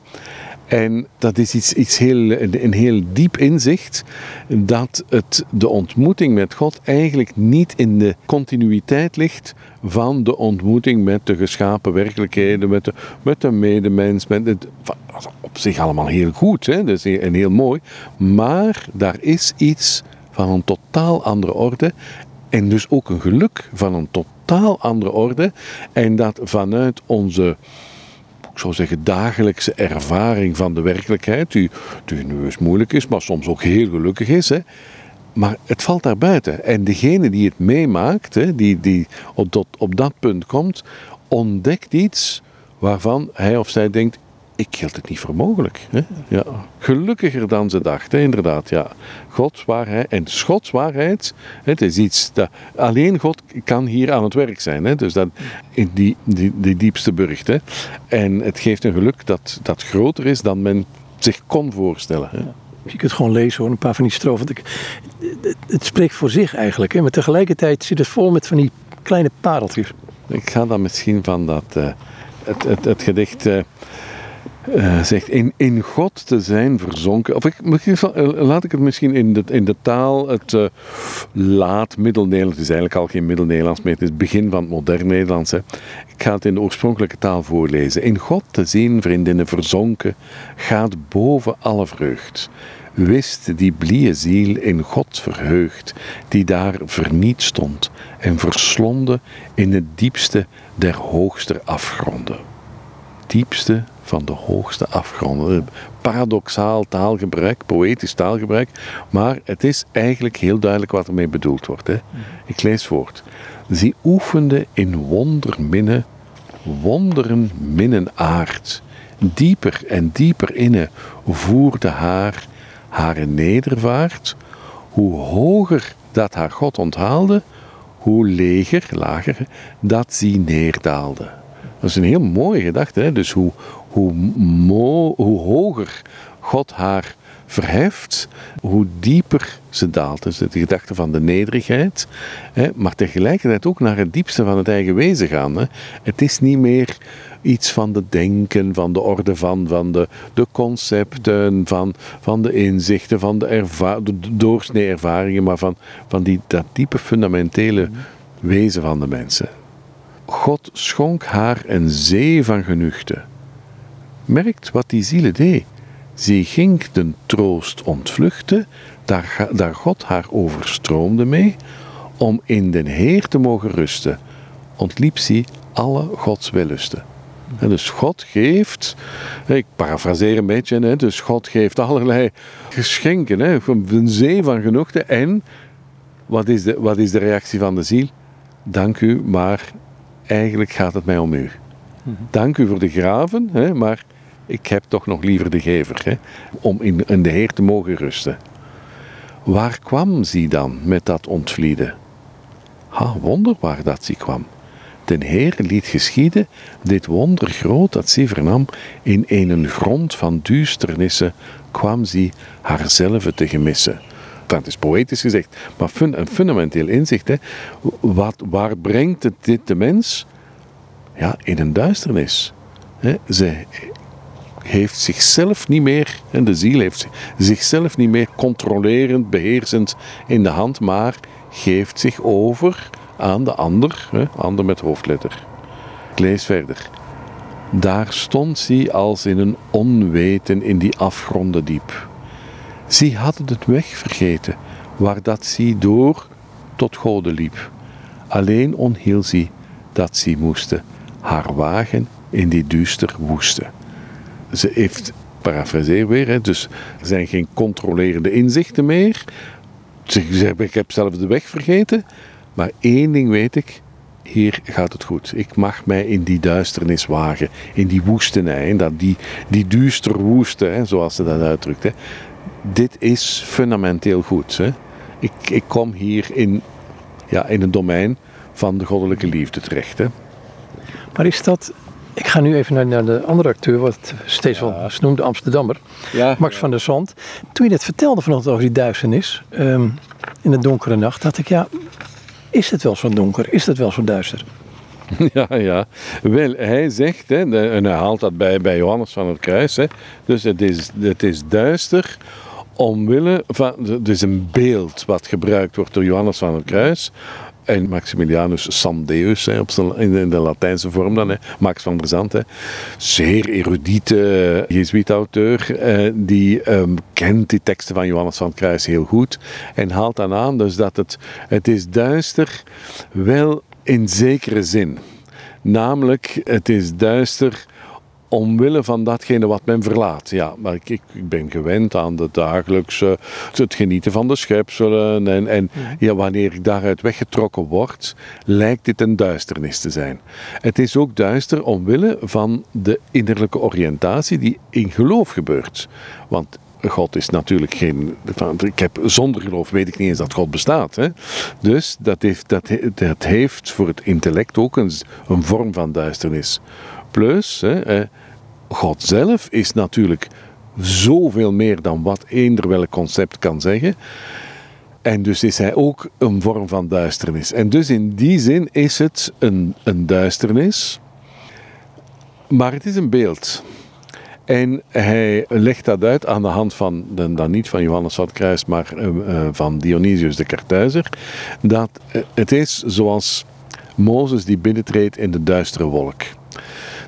[SPEAKER 2] En dat is iets, iets heel, een heel diep inzicht dat het, de ontmoeting met God eigenlijk niet in de continuïteit ligt van de ontmoeting met de geschapen werkelijkheden, met de, met de medemens. Met het, op zich allemaal heel goed hè? Is en heel mooi. Maar daar is iets van een totaal andere orde en dus ook een geluk van een totaal andere orde. En dat vanuit onze ik zou zeggen, dagelijkse ervaring van de werkelijkheid, die, die nu eens moeilijk is, maar soms ook heel gelukkig is. Hè. Maar het valt daar buiten. En degene die het meemaakt, hè, die, die op, tot, op dat punt komt, ontdekt iets waarvan hij of zij denkt: ik hield het niet voor mogelijk. Hè? Ja. Gelukkiger dan ze dachten, inderdaad. Ja. Gods waarheid. En Gods waarheid, het is iets dat alleen God kan hier aan het werk zijn. Hè? Dus dat, in die, die, die diepste burcht. Hè? En het geeft een geluk dat, dat groter is dan men zich kon voorstellen. Hè?
[SPEAKER 1] Je kunt gewoon lezen hoor, een paar van die strofen. Het, het, het spreekt voor zich eigenlijk. Hè? Maar tegelijkertijd zit het vol met van die kleine pareltjes.
[SPEAKER 2] Ik ga dan misschien van dat, uh, het, het, het gedicht... Uh, uh, zegt in, in God te zijn verzonken. Of ik, laat ik het misschien in de, in de taal, het uh, laat Middelnederlands, het is eigenlijk al geen Middelnederlands meer, het is het begin van het modern Nederlands. Hè. Ik ga het in de oorspronkelijke taal voorlezen. In God te zien, vriendinnen, verzonken, gaat boven alle vreugd. Wist die blije ziel in God verheugd, die daar verniet stond en verslonden in het diepste der hoogste afgronden. Diepste van de hoogste afgronden. Paradoxaal taalgebruik, poëtisch taalgebruik, maar het is eigenlijk heel duidelijk wat ermee bedoeld wordt. Hè. Ik lees voort. Zij oefende in wonderminnen, wonderen minnen aard. Dieper en dieper inne voerde haar haar nedervaart. Hoe hoger dat haar God onthaalde, hoe leger, lager, dat zij neerdaalde. Dat is een heel mooie gedachte. Hè? Dus hoe, hoe, hoe hoger God haar verheft, hoe dieper ze daalt. Dus de gedachte van de nederigheid, hè, maar tegelijkertijd ook naar het diepste van het eigen wezen gaan. Hè. Het is niet meer iets van de denken, van de orde van, van de, de concepten, van, van de inzichten, van de, doorsnee ervaringen, maar van, van die, dat diepe fundamentele wezen van de mensen. God schonk haar een zee van genuchte. Merkt wat die zielen deed. Zij ging de troost ontvluchten, daar, daar God haar overstroomde mee, om in den Heer te mogen rusten, ontliep zij alle Gods wellusten. En dus God geeft, ik parafraseer een beetje, hè, dus God geeft allerlei geschenken, hè, een zee van genoegte. En wat is, de, wat is de reactie van de ziel? Dank u, maar eigenlijk gaat het mij om u. Dank u voor de graven, hè, maar ik heb toch nog liever de gever, hè, om in, in de Heer te mogen rusten. Waar kwam ze dan met dat ontvlieden? Ha, wonder waar dat ze kwam. Den Heer liet geschieden dit wonder groot dat ze vernam, in een grond van duisternissen kwam ze haarzelve te gemissen. Dat is poëtisch gezegd, maar een fundamenteel inzicht. Hè. Wat, waar brengt het dit de mens? Ja, in een duisternis. Ze heeft zichzelf niet meer, en de ziel heeft zichzelf niet meer controlerend, beheersend in de hand, maar geeft zich over aan de ander, hè, ander met hoofdletter. Ik lees verder. Daar stond zij als in een onweten in die afgronden diep. Zij hadden het weg vergeten, waar dat zij door tot Gode liep. Alleen onhiel zij dat zij moesten haar wagen in die duister woeste. Ze heeft, parafraseer weer, hè, dus er zijn geen controlerende inzichten meer. Ze ik heb zelf de weg vergeten. Maar één ding weet ik, hier gaat het goed. Ik mag mij in die duisternis wagen, in die woestenij, dat, die, die duister woeste, hè, zoals ze dat uitdrukt. Hè. Dit is fundamenteel goed. Hè. Ik, ik kom hier in, ja, in een domein van de goddelijke liefde terecht. Hè.
[SPEAKER 1] Maar is dat ik ga nu even naar, naar de andere acteur, wat steeds wel ja. noemde, Amsterdammer. Ja, Max van der Zand. Toen je dit vertelde vanochtend over die duisternis, um, in de donkere nacht, dacht ik, ja, is het wel zo donker? Is het wel zo duister?
[SPEAKER 2] Ja, ja. Wel, hij zegt, hè, en hij haalt dat bij, bij Johannes van het Kruis, hè, dus het is, het is duister omwille van, dus een beeld wat gebruikt wordt door Johannes van het Kruis, en Maximilianus Sandeus, hè, op in de Latijnse vorm dan, hè, Max van der Zand. Hè. Zeer erudiete uh, Jezuïet-auteur, uh, die um, kent die teksten van Johannes van Kruis heel goed en haalt dan aan dus dat het, het is duister wel in zekere zin. Namelijk, het is duister omwille van datgene wat men verlaat. Ja, maar ik, ik, ben gewend aan de dagelijkse, het genieten van de schepselen. En, en mhm. ja, wanneer ik daaruit weggetrokken word, lijkt dit een duisternis te zijn. Het is ook duister omwille van de innerlijke oriëntatie die in geloof gebeurt. Want God is natuurlijk geen. Ik heb, zonder geloof weet ik niet eens dat God bestaat. Hè? Dus dat heeft, dat, dat heeft voor het intellect ook een, een vorm van duisternis. Plus, hè, God zelf is natuurlijk zoveel meer dan wat eender welk concept kan zeggen. En dus is hij ook een vorm van duisternis. En dus in die zin is het een, een duisternis, maar het is een beeld. En hij legt dat uit aan de hand van, dan niet van Johannes van Kruis, maar uh, van Dionysius de Kartuizer, dat uh, het is zoals Mozes die binnentreedt in de duistere wolk.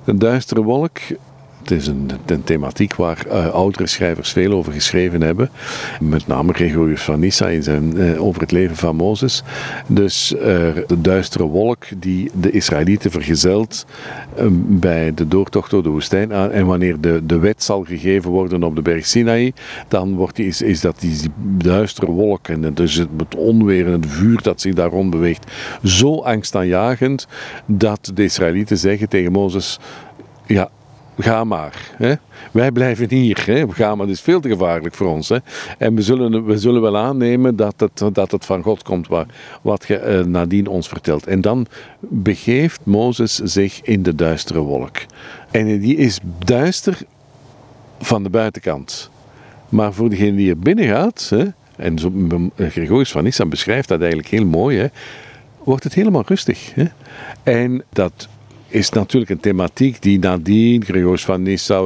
[SPEAKER 2] De duistere wolk het is een, een thematiek waar uh, oudere schrijvers veel over geschreven hebben. Met name Gregorius van Nyssa in zijn, uh, over het leven van Mozes. Dus uh, de duistere wolk die de Israëlieten vergezelt bij de doortocht door de woestijn. En wanneer de, de wet zal gegeven worden op de berg Sinaï, dan wordt is, is dat die, duistere wolk en dus het, het onweer en het vuur dat zich daar rond beweegt zo angstaanjagend dat de Israëlieten zeggen tegen Mozes: ja, ga maar. Hè. Wij blijven hier. Hè. Ga maar, het is veel te gevaarlijk voor ons. Hè. En we zullen, we zullen wel aannemen dat het, dat het van God komt, wat, je uh, nadien ons vertelt. En dan begeeft Mozes zich in de duistere wolk. En die is duister van de buitenkant. Maar voor degene die er binnen gaat, hè, en zo, Gregorius van Nyssa beschrijft dat eigenlijk heel mooi, hè, wordt het helemaal rustig. Hè. En dat is natuurlijk een thematiek die nadien, Gregorius van Nyssa,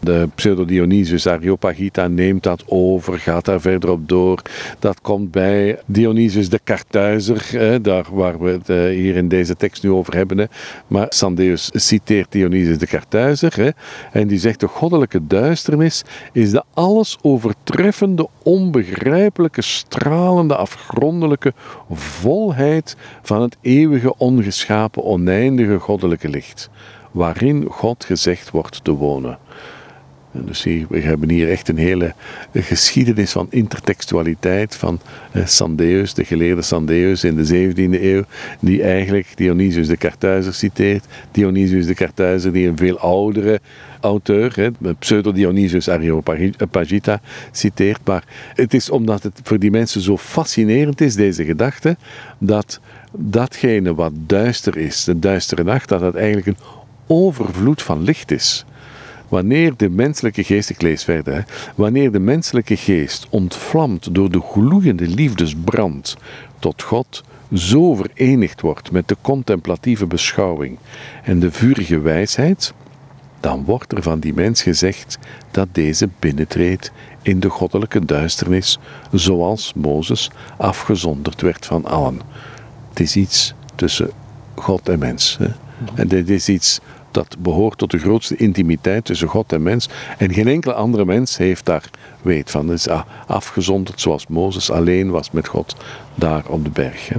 [SPEAKER 2] de pseudo-Dionysius Areopagita neemt dat over, gaat daar verder op door. Dat komt bij Dionysius de Karthuizer, daar waar we het eh, hier in deze tekst nu over hebben. Maar Sandeus citeert Dionysius de Karthuizer en die zegt de goddelijke duisternis is de alles overtreffende, onbegrijpelijke, stralende, afgrondelijke volheid van het eeuwige, ongeschapen, oneindige goddelijke licht, waarin God gezegd wordt te wonen. En dus hier, we hebben hier echt een hele geschiedenis van intertextualiteit van eh, Sandeus, de geleerde Sandeus in de 17e eeuw, die eigenlijk Dionysius de Karthuizer citeert. Dionysius de Karthuizer die een veel oudere auteur, pseudo-Dionysius Areopagita, citeert. Maar het is omdat het voor die mensen zo fascinerend is, deze gedachte, dat datgene wat duister is, de duistere nacht, dat het eigenlijk een overvloed van licht is. Wanneer de menselijke geest, ik lees verder, hè, wanneer de menselijke geest ontvlamt door de gloeiende liefdesbrand tot God, zo verenigd wordt met de contemplatieve beschouwing en de vurige wijsheid, dan wordt er van die mens gezegd dat deze binnentreedt in de goddelijke duisternis, zoals Mozes afgezonderd werd van allen. Het is iets tussen God en mens. En dit is iets dat behoort tot de grootste intimiteit tussen God en mens. En geen enkele andere mens heeft daar weet van. Het is afgezonderd zoals Mozes alleen was met God daar op de berg. Hè?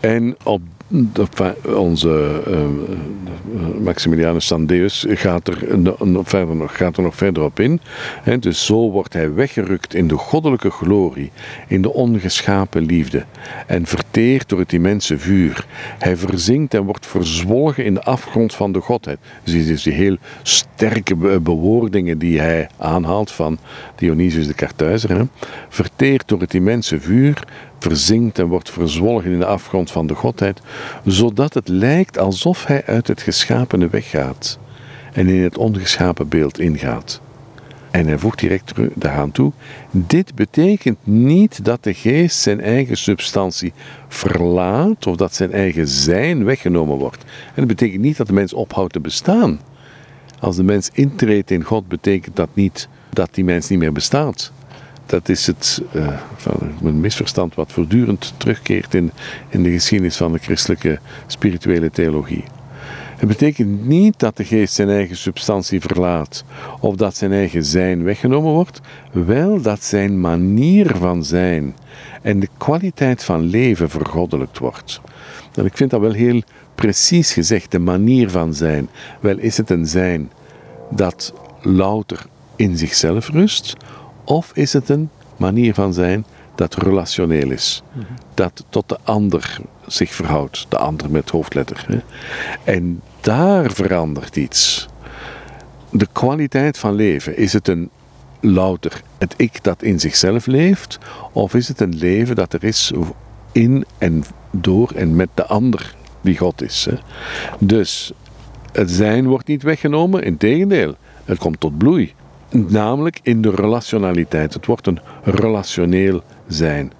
[SPEAKER 2] En op onze uh, Maximilianus Sandeus gaat er, nog verder, gaat er nog verder op in. He, dus zo wordt hij weggerukt in de goddelijke glorie, in de ongeschapen liefde en verteerd door het immense vuur. Hij verzinkt en wordt verzwolgen in de afgrond van de godheid. Dus is die heel sterke bewoordingen die hij aanhaalt van Dionysius de Karthuizer. Verteerd door het immense vuur, verzinkt en wordt verzwolgen in de afgrond van de godheid, zodat het lijkt alsof hij uit het geschapene weggaat en in het ongeschapen beeld ingaat. En hij voegt direct daaraan toe: Dit betekent niet dat de geest zijn eigen substantie verlaat of dat zijn eigen zijn weggenomen wordt. En dat betekent niet dat de mens ophoudt te bestaan. Als de mens intreedt in God, betekent dat niet dat die mens niet meer bestaat dat is het een misverstand wat voortdurend terugkeert in, in de geschiedenis van de christelijke spirituele theologie. Het betekent niet dat de geest zijn eigen substantie verlaat of dat zijn eigen zijn weggenomen wordt, wel dat zijn manier van zijn en de kwaliteit van leven vergoddelijkt wordt. En ik vind dat wel heel precies gezegd, de manier van zijn. Wel is het een zijn dat louter in zichzelf rust, of is het een manier van zijn dat relationeel is, dat tot de ander zich verhoudt, de ander met hoofdletter. Hè? En daar verandert iets. De kwaliteit van leven, is het een louter het ik dat in zichzelf leeft, of is het een leven dat er is in en door en met de ander die God is. Hè? Dus het zijn wordt niet weggenomen, in tegendeel, het komt tot bloei. Namelijk in de relationaliteit. Het wordt een relationeel zijn.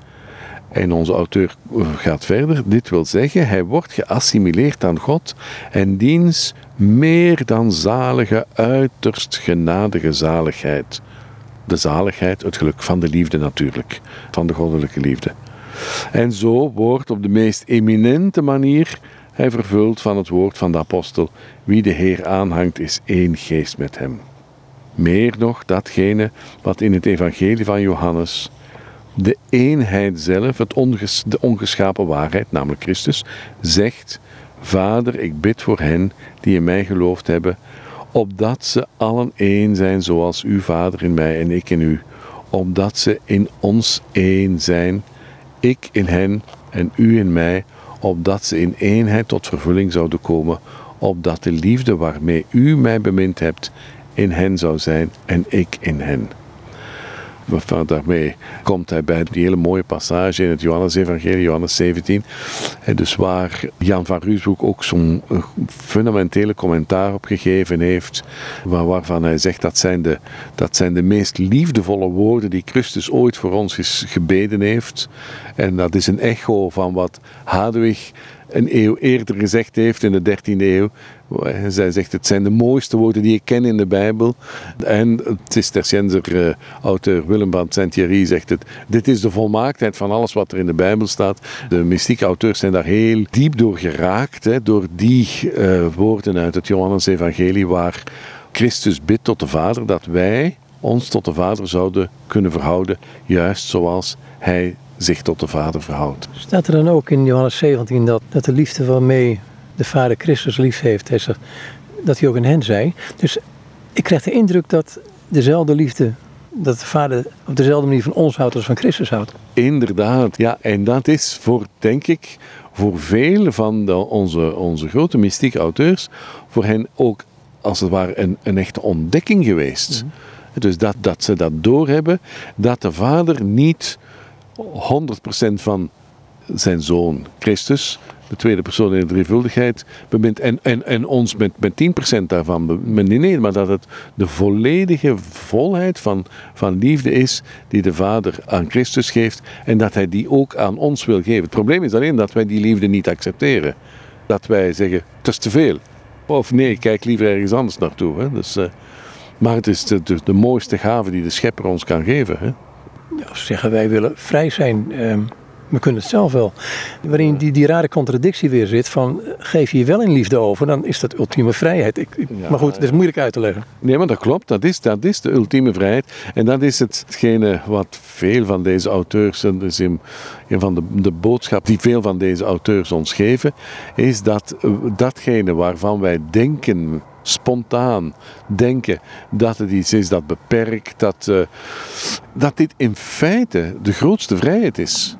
[SPEAKER 2] En onze auteur gaat verder. Dit wil zeggen, hij wordt geassimileerd aan God en diens meer dan zalige, uiterst genadige zaligheid. De zaligheid, het geluk van de liefde natuurlijk, van de goddelijke liefde. En zo wordt op de meest eminente manier hij vervuld van het woord van de apostel: Wie de Heer aanhangt, is één geest met hem. Meer nog datgene wat in het evangelie van Johannes de eenheid zelf, het de ongeschapen waarheid, namelijk Christus, zegt: Vader, ik bid voor hen die in mij geloofd hebben, opdat ze allen één zijn zoals u, Vader, in mij en ik in u, opdat ze in ons één zijn, ik in hen en u in mij, opdat ze in eenheid tot vervulling zouden komen, opdat de liefde waarmee u mij bemind hebt in hen zou zijn en ik in hen. Daarmee komt hij bij die hele mooie passage in het Johannes-evangelie, Johannes 17. Dus waar Jan van Ruusbroek ook zo'n eh, fundamentele commentaar op gegeven heeft, waarvan hij zegt dat zijn, de, dat zijn de meest liefdevolle woorden die Christus ooit voor ons gebeden heeft. En dat is een echo van wat Hadewig een eeuw eerder gezegd heeft in de 13e eeuw. Zij zegt, het zijn de mooiste woorden die ik ken in de Bijbel. En Cisterciënser uh, auteur Willem van Saint-Thierry zegt het, dit is de volmaaktheid van alles wat er in de Bijbel staat. De mystieke auteurs zijn daar heel diep door geraakt, hè, door die uh, woorden uit het Johannes-evangelie waar Christus bidt tot de Vader dat wij ons tot de Vader zouden kunnen verhouden, juist zoals Hij zich tot de Vader verhoudt.
[SPEAKER 1] Staat er dan ook in Johannes 17 dat, dat de liefde waarmee de Vader Christus lief heeft, hij zegt, dat hij ook in hen zei. Dus ik krijg de indruk dat dezelfde liefde, dat de Vader op dezelfde manier van ons houdt als van Christus houdt.
[SPEAKER 2] Inderdaad, ja, en dat is voor, denk ik, voor veel van de, onze, onze grote mystieke auteurs, voor hen ook als het ware een, een echte ontdekking geweest. Mhm. Dus dat, dat ze dat doorhebben, dat de Vader niet 100% van zijn zoon Christus, de tweede persoon in de drievuldigheid, bemint en, en, en ons met, met 10% daarvan bemint. Nee, maar dat het de volledige volheid van, van liefde is die de Vader aan Christus geeft en dat hij die ook aan ons wil geven. Het probleem is alleen dat wij die liefde niet accepteren. Dat wij zeggen, het is te veel. Of nee, kijk liever ergens anders naartoe. Hè. Dus, uh, maar het is de, de, de mooiste gave die de schepper ons kan geven. Hè
[SPEAKER 1] ja, zeggen wij willen vrij zijn. Ehm, we kunnen het zelf wel. Waarin die, die rare contradictie weer zit van geef je wel in liefde over, dan is dat ultieme vrijheid. Ik, maar goed, het is moeilijk uit te leggen.
[SPEAKER 2] Nee, maar dat klopt. Dat is, dat is de ultieme vrijheid. En dat is hetgene wat veel van deze auteurs, en dus een, van de, de boodschap die veel van deze auteurs ons geven, is dat eh, datgene waarvan wij denken spontaan denken dat het iets is dat beperkt, dat, uh, dat dit in feite de grootste vrijheid is.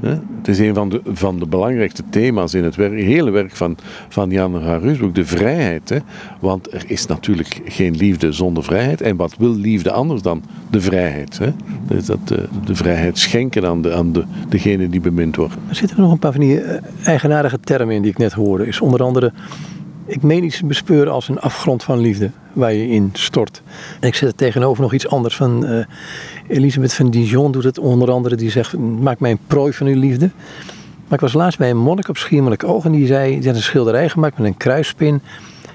[SPEAKER 2] Het is een van de, van de belangrijkste thema's in het hele werk van, van Jan Harusbroek, de vrijheid. Hè? Want er is natuurlijk geen liefde zonder vrijheid. En wat wil liefde anders dan de vrijheid? Hè? Dus dat, de, eh, de vrijheid schenken aan, de, aan de, degene die bemind wordt.
[SPEAKER 1] Er zitten nog een paar van die eh, eigenaardige termen in die ik net hoorde. Is onder andere ik meen iets bespeuren als een afgrond van liefde waar je in stort. En ik zet er tegenover nog iets anders van uh, Elisabeth van Dijon doet het onder andere. Die zegt, maak mij een prooi van uw liefde. Maar ik was laatst bij een monnik op Schiermelijk Oog en die zei, die had een schilderij gemaakt met een kruispin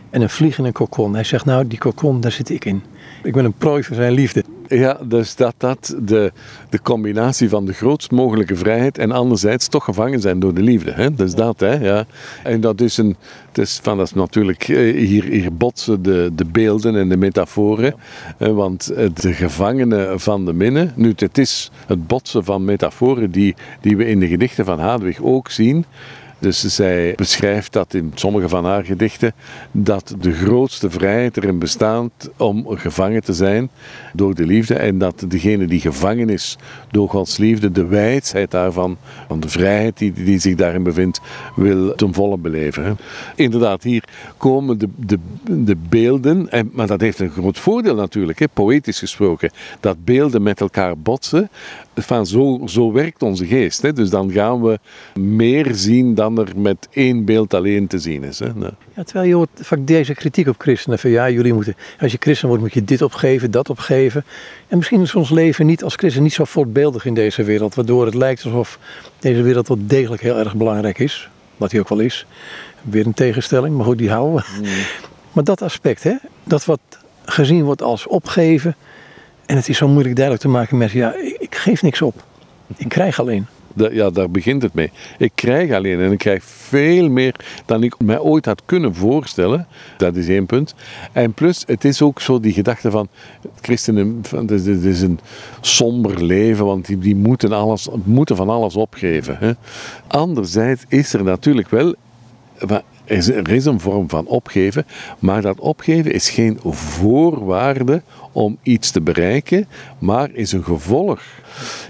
[SPEAKER 1] en een vlieg in kokon. Hij zegt, nou die kokon, daar zit ik in. Ik ben een prooi van zijn liefde.
[SPEAKER 2] Ja, dus dat dat de, de combinatie van de grootst mogelijke vrijheid en anderzijds toch gevangen zijn door de liefde. Hè? Dus dat, hè, ja. En dat is een, het is van, dat is natuurlijk, eh, hier, hier botsen de, de beelden en de metaforen. Want de gevangenen van de minne, nu het is het botsen van metaforen die, die we in de gedichten van Hadwig ook zien. Dus zij beschrijft dat in sommige van haar gedichten dat de grootste vrijheid erin bestaat om gevangen te zijn door de liefde en dat degene die gevangen is door Gods liefde, de wijsheid daarvan, van de vrijheid die, die zich daarin bevindt, wil ten volle beleven. Inderdaad, hier komen de, de, de beelden, en, maar dat heeft een groot voordeel natuurlijk, hè, poëtisch gesproken, dat beelden met elkaar botsen. Van zo, zo werkt onze geest. Hè. Dus dan gaan we meer zien dan er met één beeld alleen te zien is. Hè.
[SPEAKER 1] Ja, terwijl je hoort vaak deze kritiek op christenen. Van ja, jullie moeten, als je christen wordt, moet je dit opgeven, dat opgeven. En misschien is ons leven niet als christen niet zo voorbeeldig in deze wereld. Waardoor het lijkt alsof deze wereld wel degelijk heel erg belangrijk is. Wat die ook wel is. Weer een tegenstelling, maar goed, die houden we. Mm. Maar dat aspect, hè, dat wat gezien wordt als opgeven. En het is zo moeilijk duidelijk te maken met, ja, ik, geef niks op. Ik krijg alleen
[SPEAKER 2] ja, daar begint het mee. Ik krijg alleen en ik krijg veel meer dan ik mij ooit had kunnen voorstellen. Dat is één punt. En plus, het is ook zo die gedachte van christenen, het is een somber leven, want die, die moeten, alles, moeten van alles opgeven. Hè. Anderzijds is er natuurlijk wel er is een vorm van opgeven, maar dat opgeven is geen voorwaarde om iets te bereiken, maar is een gevolg.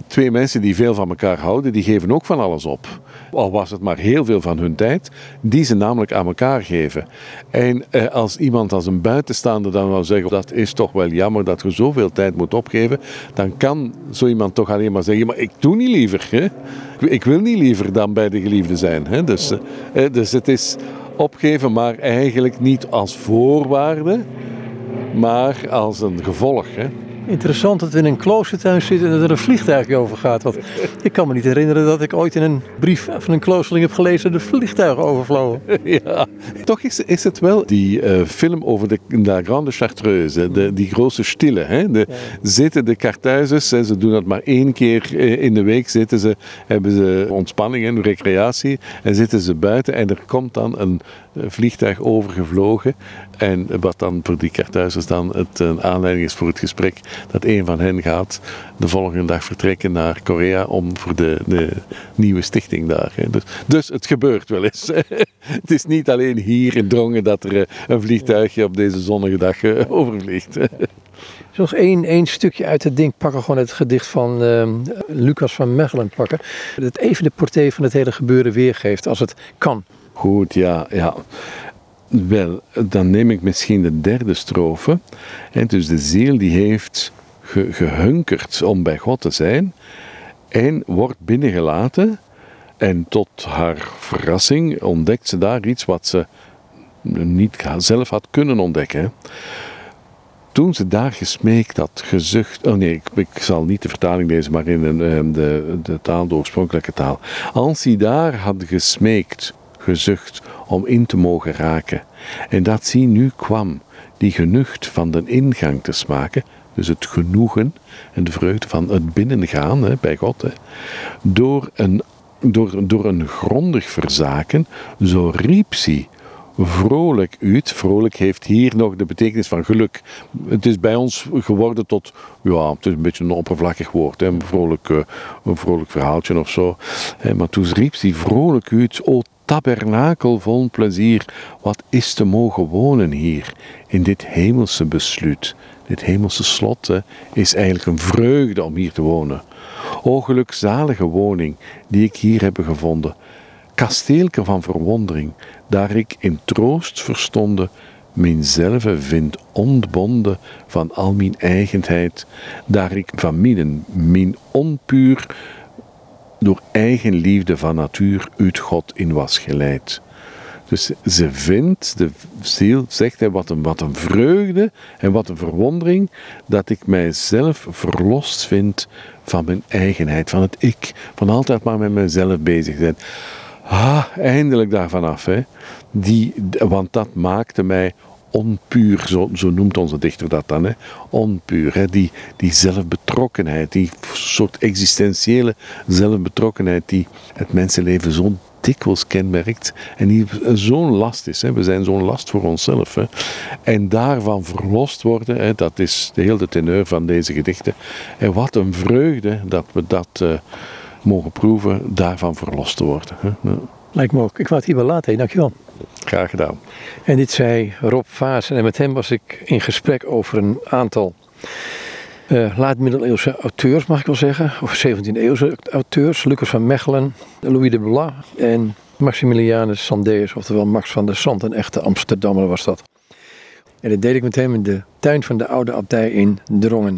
[SPEAKER 2] Twee mensen die veel van elkaar houden, die geven ook van alles op. Al was het maar heel veel van hun tijd, die ze namelijk aan elkaar geven. En eh, als iemand als een buitenstaander dan zou zeggen, dat is toch wel jammer dat je zoveel tijd moet opgeven, dan kan zo iemand toch alleen maar zeggen, maar ik doe niet liever. Hè? Ik wil niet liever dan bij de geliefde zijn. Hè? Dus, eh, eh dus het is opgeven, maar eigenlijk niet als voorwaarde, maar als een gevolg. Hè?
[SPEAKER 1] Interessant dat we in een kloostertuin zitten en dat er een vliegtuigje over gaat. Want ik kan me niet herinneren dat ik ooit in een brief van een kloosterling heb gelezen dat de vliegtuigen overvlogen.
[SPEAKER 2] Ja, toch is, is het wel die uh, film over de La Grande Chartreuse, de, die grote stille. Hè? De, Zitten de kartuizers, ze doen dat maar één keer eh, in de week, zitten ze, hebben ze ontspanning en recreatie en zitten ze buiten en er komt dan een vliegtuig overgevlogen. En wat dan voor die kartuizers dan het een aanleiding is voor het gesprek, dat een van hen gaat de volgende dag vertrekken naar Korea om voor de, de nieuwe stichting daar. Dus, dus het gebeurt wel eens. het is niet alleen hier in Drongen dat er eh, een vliegtuigje op deze zonnige dag eh, overvliegt.
[SPEAKER 1] nog één, één stukje uit het ding pakken, gewoon het gedicht van uh, Lucas van Mechelen pakken. Dat even de portée van het hele gebeuren weergeeft, als het kan.
[SPEAKER 2] Goed, ja, ja. Wel, dan neem ik misschien de derde strofe. En dus de ziel die heeft gehunkerd om bij God te zijn en wordt binnengelaten. En tot haar verrassing ontdekt ze daar iets wat ze niet zelf had kunnen ontdekken. Toen ze daar gesmeekt had, gezucht. Oh nee, ik, zal niet de vertaling lezen, maar in de, de, de taal, de oorspronkelijke taal. Als hij daar had gesmeekt, gezucht om in te mogen raken. En dat zie nu kwam, die genucht van de ingang te smaken, dus het genoegen en de vreugde van het binnengaan hè, bij God, hè, door, een, door, door een grondig verzaken, zo riep ze vrolijk uit. Vrolijk heeft hier nog de betekenis van geluk. Het is bij ons geworden tot, ja, het is een beetje een oppervlakkig woord, een, vrolijk, een vrolijk verhaaltje of zo. Maar toen riep hij vrolijk uit, o tabernakel vol plezier, wat is te mogen wonen hier, in dit hemelse besluit. Dit hemelse slot is eigenlijk een vreugde om hier te wonen. O gelukzalige woning die ik hier heb gevonden, kasteelke van verwondering, daar ik in troost verstonde, mijzelf vind ontbonden van al mijn eigenheid, daar ik van midden mijn onpuur door eigen liefde van natuur uit God in was geleid. Dus ze vindt, de ziel zegt hij, wat een, wat een vreugde en wat een verwondering dat ik mijzelf verlost vind van mijn eigenheid, van het ik, van altijd maar met mezelf bezig zijn. Ah, eindelijk daarvan af. Hè. Die, want dat maakte mij onpuur, zo, zo noemt onze dichter dat dan. Hè. Onpuur, hè. Die, die zelfbetrokkenheid, die soort existentiële zelfbetrokkenheid die het mensenleven zo dikwijls kenmerkt en die zo'n last is. Hè. We zijn zo'n last voor onszelf. Hè. En daarvan verlost worden, hè, dat is de hele teneur van deze gedichten. En wat een vreugde dat we dat uh, mogen proeven, daarvan verlost te worden. Hè.
[SPEAKER 1] Lijkt me ook. Ik wou het hier wel laten. Dankjewel.
[SPEAKER 2] Graag gedaan.
[SPEAKER 1] En dit zei Rob Vaas en met hem was ik in gesprek over een aantal uh, laat-middeleeuwse auteurs, mag ik wel zeggen. Of 17e-eeuwse auteurs. Lucas van Mechelen, Louis de Blas en Maximilianus Sandeus, oftewel Max van der Sand, een echte Amsterdammer was dat. En dat deed ik met hem in de tuin van de oude abdij in Drongen.